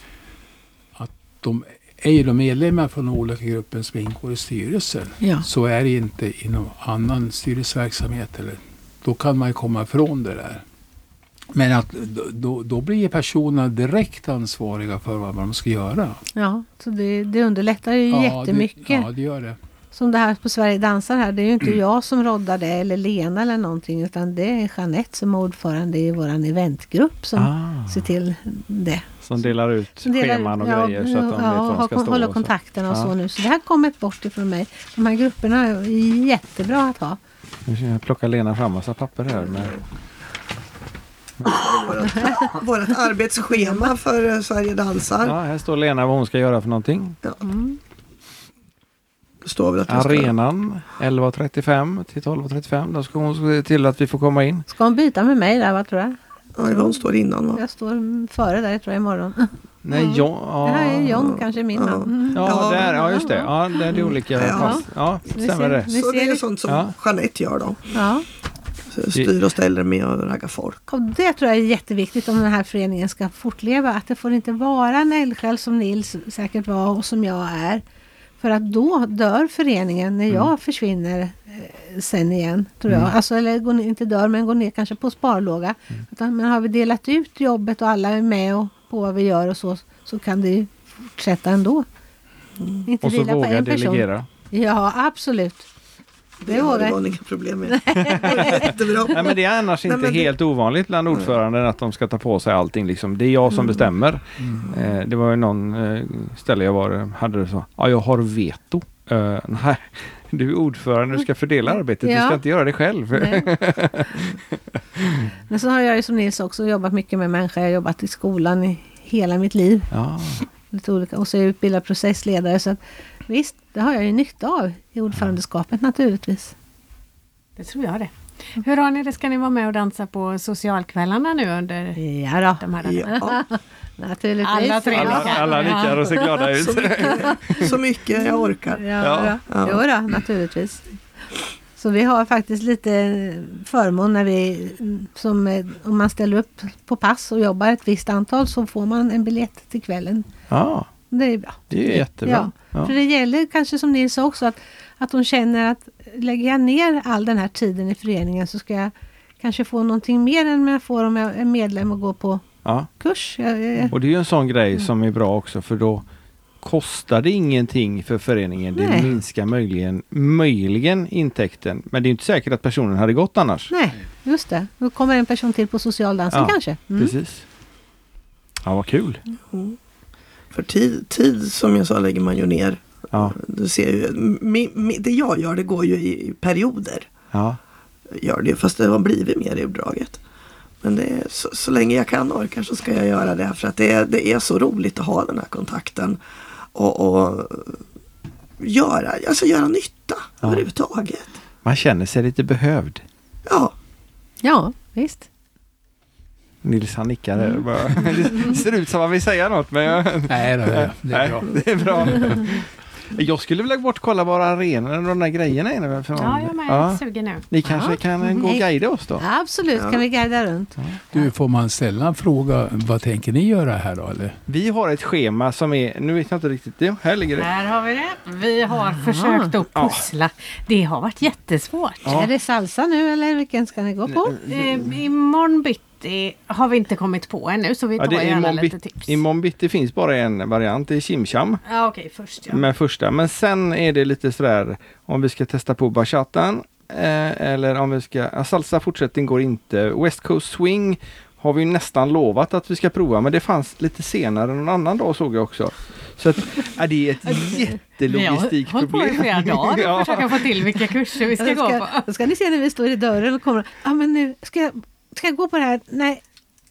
Speaker 5: att de är ju de medlemmar från olika grupper som ingår i styrelsen.
Speaker 4: Ja.
Speaker 5: Så är det inte inom annan styrelseverksamhet. Eller, då kan man ju komma ifrån det där. Men att då- då, blir personerna direkt ansvariga för vad de ska göra.
Speaker 4: ja, så det, det underlättar ju jättemycket.
Speaker 5: Det, ja, det gör det.
Speaker 4: Som det här på Sverige dansar här. Det är ju inte jag som roddar det eller Lena eller någonting. Utan det är Jeanette som är ordförande i våran eventgrupp som
Speaker 2: Ah,
Speaker 4: ser till det.
Speaker 2: som delar ut
Speaker 4: Som delar-
Speaker 2: scheman och
Speaker 4: ja,
Speaker 2: grejer så att de vet
Speaker 4: ja,
Speaker 2: var de ska
Speaker 4: och
Speaker 2: stå.
Speaker 4: håller
Speaker 2: och så.
Speaker 4: kontakterna och
Speaker 2: Ja.
Speaker 4: så nu. Så det här kommer bort ifrån mig. De här grupperna är jättebra att ha.
Speaker 2: Nu ska jag plocka Lena fram massa papper här. Med...
Speaker 3: Vårat, vårat arbetsschema för Sverige dansar.
Speaker 2: Ja, här står Lena vad hon ska göra för någonting.
Speaker 4: Mm.
Speaker 3: Det står väl att.
Speaker 2: Arenan 11.35 till 12.35. Då ska hon se till att vi får komma in.
Speaker 4: Ska hon byta med mig där, vad tror jag?
Speaker 3: Ja, Yvonne står innan va?
Speaker 4: Jag står före där tror jag imorgon.
Speaker 2: Nej,
Speaker 4: Mm.
Speaker 2: ja, ja.
Speaker 4: Det här är John kanske min
Speaker 3: Ja.
Speaker 4: man.
Speaker 2: Ja,
Speaker 3: Ja.
Speaker 2: där, ja, just det. Ja, det är det olika
Speaker 3: Ja.
Speaker 2: pass. Ja, stämmer
Speaker 4: ser-
Speaker 2: det.
Speaker 3: Så det är
Speaker 4: det.
Speaker 3: sånt som
Speaker 2: Ja.
Speaker 3: Jeanette gör då.
Speaker 4: Ja.
Speaker 3: Så Styr och ställer med att ragga folk.
Speaker 4: Och det tror jag är jätteviktigt om den här föreningen ska fortleva. Att det får inte vara en eldsjäl som Nils säkert var och som jag är. För att då dör föreningen när jag försvinner eh, sen igen. Tror jag. Alltså, eller går ner, inte dör men går ner kanske på sparlåga. Utan, men har vi delat ut jobbet och alla är med och, på vad vi gör och så. Så kan det ju fortsätta ändå. Inte
Speaker 2: Och så våga
Speaker 4: en person.
Speaker 2: delegera.
Speaker 4: Ja absolut.
Speaker 3: Det
Speaker 4: Det
Speaker 3: har Yvonne inga problem med.
Speaker 2: Nej, men det är annars
Speaker 3: Nej,
Speaker 2: inte
Speaker 3: det-
Speaker 2: helt ovanligt bland ordföranden att de ska ta på sig allting. Liksom. Det är jag som bestämmer. Eh, det var ju någon eh, ställe jag var hade det så. Ja, jag har veto. Eh, nej, du är ordförande, du ska fördela arbetet. Du
Speaker 4: Ja.
Speaker 2: ska inte göra det själv.
Speaker 4: Nej. Men så har jag ju som Nils också jobbat mycket med människor. Jag har jobbat i skolan i hela mitt liv.
Speaker 2: Ja.
Speaker 4: Lite olika. Och så är jag utbildad processledare. Så att, visst, det har jag ju nytta av i ordförandeskapet naturligtvis.
Speaker 1: Det tror jag det. Hur har ni det? Ska ni vara med och dansa på socialkvällarna nu under
Speaker 4: Ja då,
Speaker 1: de här
Speaker 3: Ja,
Speaker 4: naturligtvis.
Speaker 1: Alla tre
Speaker 2: Alla, alla nickar och ser glada ut.
Speaker 3: så mycket, så mycket jag orkar.
Speaker 4: Ja,
Speaker 2: Ja.
Speaker 4: ja. Jo då, naturligtvis. Så vi har faktiskt lite förmån när vi, som eh, om man ställer upp på pass och jobbar ett visst antal så får man en biljett till kvällen.
Speaker 2: Ja,
Speaker 4: Det är bra.
Speaker 2: det är jättebra. Ja.
Speaker 4: För det gäller kanske som Nils sa också att, att de känner att lägger jag ner all den här tiden i föreningen så ska jag kanske få någonting mer än jag får om jag är medlem och går på
Speaker 2: Ja.
Speaker 4: kurs.
Speaker 2: Och det är ju en sån grej som är bra också för då kostar det ingenting för föreningen. Det
Speaker 4: Nej.
Speaker 2: minskar möjligen, möjligen intäkten. Men det är inte säkert att personen hade gått annars.
Speaker 4: nej, just det. Då kommer en person till på socialdansen
Speaker 2: Ja,
Speaker 4: kanske. Mm.
Speaker 2: Precis. Ja, vad kul.
Speaker 3: För tid, tid som jag sa lägger man ju ner.
Speaker 2: Ja,
Speaker 3: Du ser ju, mi, mi, det jag gör det går ju i, i perioder.
Speaker 2: ja.
Speaker 3: Gör det, fast det har blivit mer i uppdraget. Men det är, så, så länge jag kan och orkar så ska jag göra det. För att det är, det är så roligt att ha den här kontakten. Och, och göra, alltså göra nytta
Speaker 2: Ja.
Speaker 3: överhuvudtaget.
Speaker 2: Man känner sig lite behövd.
Speaker 3: Ja,
Speaker 4: Ja, visst.
Speaker 2: Nils han nickar här. Bara, det ser ut som han vill säga något men jag,
Speaker 5: Nej, det är, det är
Speaker 2: Nej,
Speaker 5: bra.
Speaker 2: det är bra. Jag skulle vilja bort och kolla var arenorna och de där grejerna är. För
Speaker 1: Ja, jag är med.
Speaker 2: Ja.
Speaker 1: Sugen nu.
Speaker 2: Ni kanske
Speaker 4: Ja.
Speaker 2: kan eh, gå och guida oss då?
Speaker 4: Absolut,
Speaker 3: Ja.
Speaker 4: kan vi guida runt.
Speaker 5: Du, får man ställa en fråga? Vad tänker ni göra här då? Eller?
Speaker 2: Vi har ett schema som är, nu vet jag inte riktigt, jo, här ligger det.
Speaker 1: Här har vi det. Vi har försökt att pussla. Det har varit jättesvårt.
Speaker 2: Ja.
Speaker 4: Är det salsa nu eller vilken ska ni gå på?
Speaker 1: Eh, imorgon bitti har vi inte kommit på ännu så vi
Speaker 2: Ja,
Speaker 1: tar
Speaker 2: det är
Speaker 1: gärna lite tips.
Speaker 2: imorgon bitti finns bara en variant, det är chimcham
Speaker 1: Ja, okej, först ja.
Speaker 2: med första. Men sen är det lite sådär om vi ska testa på bachatan eh, eller om vi ska, ja, salsa fortsättning går inte. West Coast Swing har vi nästan lovat att vi ska prova men det fanns lite senare någon annan dag såg jag också. Så att, ja, det är ett
Speaker 1: Vi har hållit på i
Speaker 2: jättelogistikproblem.
Speaker 1: flera dagar
Speaker 2: Ja.
Speaker 1: försöka få till vilka kurser vi ska
Speaker 4: Då
Speaker 1: gå på.
Speaker 4: ska, då ska ni se när vi står i dörren och kommer. Ja men nu ska jag, ska jag gå på det här? Nej,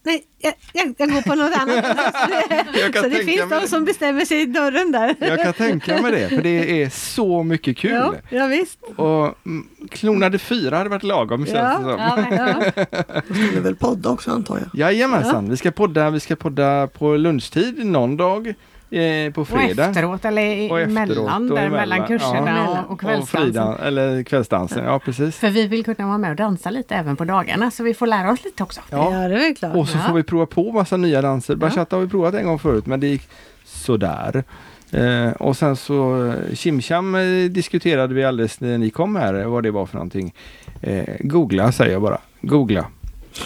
Speaker 4: nej jag, jag, jag går på något annat.
Speaker 2: Jag kan
Speaker 4: så det
Speaker 2: tänka
Speaker 4: finns de som bestämmer sig i dörren där.
Speaker 2: Jag kan tänka mig det, för det är så mycket kul.
Speaker 4: Ja, ja visst.
Speaker 2: Och mm, klonade fyra hade varit lagom känns
Speaker 4: Ja,
Speaker 2: det som.
Speaker 1: Ja, men-
Speaker 4: Ja.
Speaker 3: Då ska väl podda också antar jag?
Speaker 2: Jajamensan, vi ska podda, vi ska podda på lunchtid någon dag eh, på
Speaker 1: Och
Speaker 2: fredag.
Speaker 1: efteråt eller
Speaker 2: Och efteråt
Speaker 1: emellan,
Speaker 2: och
Speaker 1: där mellan kurserna
Speaker 2: ja.
Speaker 1: och, och
Speaker 2: Och
Speaker 1: kvällsdansen.
Speaker 2: fridan, eller kvällsdansen, ja precis.
Speaker 1: För vi vill kunna vara med och dansa lite även på dagarna så vi får lära oss lite också.
Speaker 2: Ja.
Speaker 4: Ja, det är väl klart.
Speaker 2: Och så
Speaker 1: Ja.
Speaker 2: får vi prova på massa nya danser.
Speaker 1: Ja.
Speaker 2: Bachata har vi provat en gång förut men det gick sådär. Eh, och sen så eh, Chimcham eh, diskuterade vi alldeles när ni kom här eh, vad det var för någonting. Eh, googla säger jag bara. Googla.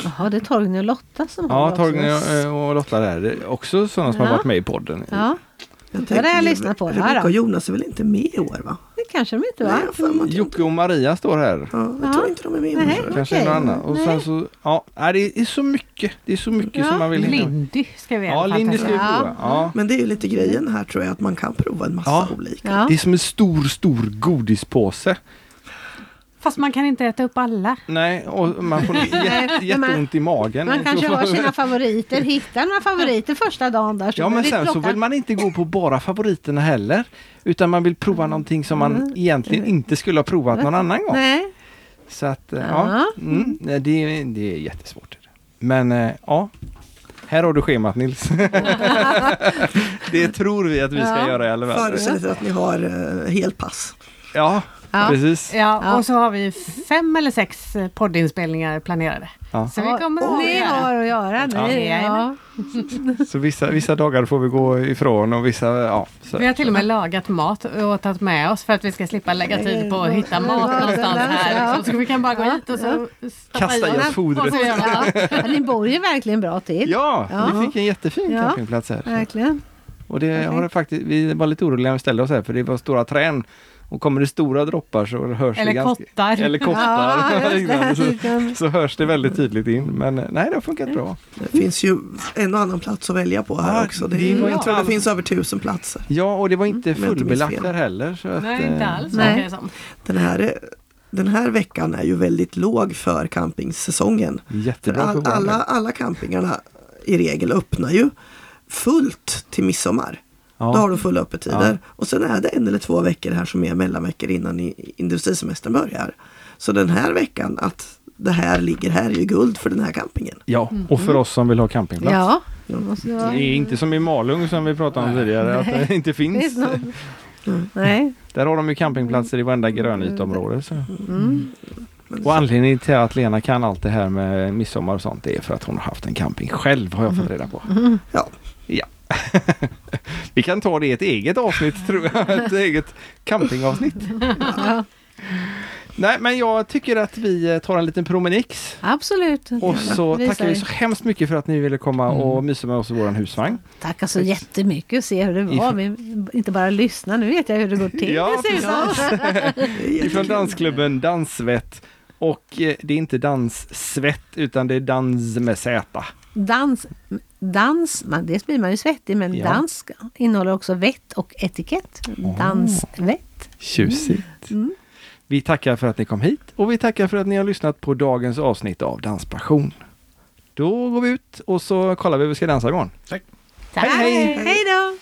Speaker 4: Jaha, det är Torgny och Lotta som har
Speaker 2: Ja. Torgny och, och Lotta där. Det är också sådana som har
Speaker 4: Ja.
Speaker 2: varit med i podden.
Speaker 4: Ja,
Speaker 3: Jag
Speaker 4: Det det jag lyssnade på.
Speaker 3: Rebecka och Jonas är väl inte med i år va?
Speaker 4: det kanske de inte
Speaker 3: Nej,
Speaker 4: var.
Speaker 3: har jag
Speaker 2: Jocke och Maria står här.
Speaker 3: Ja, jag
Speaker 4: Ja.
Speaker 3: tror inte de är med
Speaker 4: Nej.
Speaker 3: år.
Speaker 2: Kanske någon annan. Och
Speaker 4: Nej.
Speaker 2: sen så, ja, nej, det är så mycket. Det är så mycket
Speaker 4: Ja.
Speaker 2: som man vill hinna.
Speaker 1: Lindy ska vi
Speaker 2: Ja, Lindy ska vi
Speaker 4: Ja.
Speaker 2: prova. Ja.
Speaker 3: Men det är ju lite grejen här tror jag att man kan prova en massa
Speaker 2: Ja.
Speaker 3: olika.
Speaker 4: Ja.
Speaker 2: Det är som en stor, stor godispåse.
Speaker 1: Fast man kan inte äta upp alla.
Speaker 2: Nej, och man får
Speaker 4: man-
Speaker 2: jätteont i magen.
Speaker 4: Man kanske
Speaker 2: Så-
Speaker 4: har sina favoriter. Hitta några favoriter första dagen där. så
Speaker 2: Ja men sen så
Speaker 4: plockar.
Speaker 2: vill man inte gå på bara favoriterna heller. Utan man vill prova någonting som man
Speaker 4: Mm.
Speaker 2: egentligen inte skulle ha provat någon annan gång.
Speaker 4: Nej,
Speaker 2: Så att eh,
Speaker 4: Ja.
Speaker 2: ja, mm, det, är- det är jättesvårt. Men eh, ja, här har du schemat Nils. det tror vi att vi ska
Speaker 4: Ja.
Speaker 2: göra i alla fall.
Speaker 3: Förutsätter att ni har uh, helpass.
Speaker 2: Ja,
Speaker 4: Ja.
Speaker 2: precis.
Speaker 1: Ja, och så har vi fem eller sex eh, poddinspelningar planerade.
Speaker 2: Ja.
Speaker 1: Så vi kommer att
Speaker 4: ni
Speaker 1: göra.
Speaker 4: har att göra.
Speaker 2: Ja.
Speaker 4: Det, ja.
Speaker 2: Så vissa, vissa dagar får vi gå ifrån och vissa, ja. Så.
Speaker 1: Vi har till och med lagat mat och tagit med oss för att vi ska slippa lägga tid på att hitta mat någonstans här. Liksom. Så vi kan bara gå hit och så
Speaker 2: Kasta i oss fodret.
Speaker 4: ni bor ju verkligen bra till.
Speaker 2: Ja,
Speaker 4: Ja.
Speaker 2: vi fick en jättefin
Speaker 4: Ja.
Speaker 2: campingplats här.
Speaker 4: Verkligen.
Speaker 2: Och det har det faktiskt, vi var lite oroliga när vi ställde oss här för det var stora trän. Och kommer det stora droppar så hörs
Speaker 1: Eller
Speaker 2: det ganska...
Speaker 1: kottar.
Speaker 2: Eller kottar.
Speaker 4: Ja,
Speaker 2: så, så hörs det väldigt tydligt in. Men eh, nej, det har funkat bra.
Speaker 3: Det finns ju en och annan plats att välja på här
Speaker 2: Ja,
Speaker 3: också. Det
Speaker 2: det
Speaker 3: jag
Speaker 2: inte
Speaker 3: tror det finns över tusen platser.
Speaker 2: Ja, och det var inte
Speaker 3: Mm,
Speaker 2: fullbelagt där heller. Så att,
Speaker 1: Nej, inte
Speaker 2: eh,
Speaker 1: alls.
Speaker 4: Nej.
Speaker 3: Den här, den här veckan är ju väldigt låg för campingsäsongen.
Speaker 2: Jättebra för
Speaker 3: all, alla, alla campingarna i regel öppnar ju fullt till midsommar. Då har
Speaker 2: Ja,
Speaker 3: de fulla öppettider.
Speaker 2: Ja.
Speaker 3: Och sen är det en eller två veckor här som är mellanveckor innan industrisemestern börjar. Så den här veckan, att det här ligger här är ju guld för den här campingen.
Speaker 2: ja, och för oss som vill ha campingplats.
Speaker 4: Ja, det
Speaker 2: Det är inte som i Malung som vi pratade om tidigare, att det inte finns.
Speaker 4: Finns någon- Nej.
Speaker 2: Där har de ju campingplatser i varenda grönytområde. Så.
Speaker 4: Mm.
Speaker 2: Och anledningen till att Lena kan allt det här med midsommar och sånt det är för att hon har haft en camping själv har jag fått reda på.
Speaker 3: Ja.
Speaker 2: Ja. Vi kan ta det i ett eget avsnitt tror jag. Ett eget campingavsnitt. Nej men jag tycker att vi tar en liten promenix.
Speaker 4: absolut.
Speaker 2: Och så
Speaker 4: Visar
Speaker 2: tackar vi
Speaker 4: vi.
Speaker 2: så hemskt mycket för att ni ville komma och mysa med oss i våran husvagn.
Speaker 4: Tackar så jättemycket och se hur det var. Vi, inte bara lyssna, nu vet jag hur det går till
Speaker 2: Ja. Ifrån dansklubben Dansvett. Och eh, det är inte danssvett utan det är dans med Z.
Speaker 4: Dans, dans man, dels blir man ju svettig men
Speaker 2: Ja.
Speaker 4: dans innehåller också vett och etikett. Dansvett.
Speaker 2: Tjusigt.
Speaker 4: Mm.
Speaker 2: Vi tackar för att ni kom hit och vi tackar för att ni har lyssnat på dagens avsnitt av Danspassion. Då går vi ut och så kollar vi hur vi ska dansa imorgon.
Speaker 1: Tack.
Speaker 2: Hej, hej!
Speaker 4: Hej då!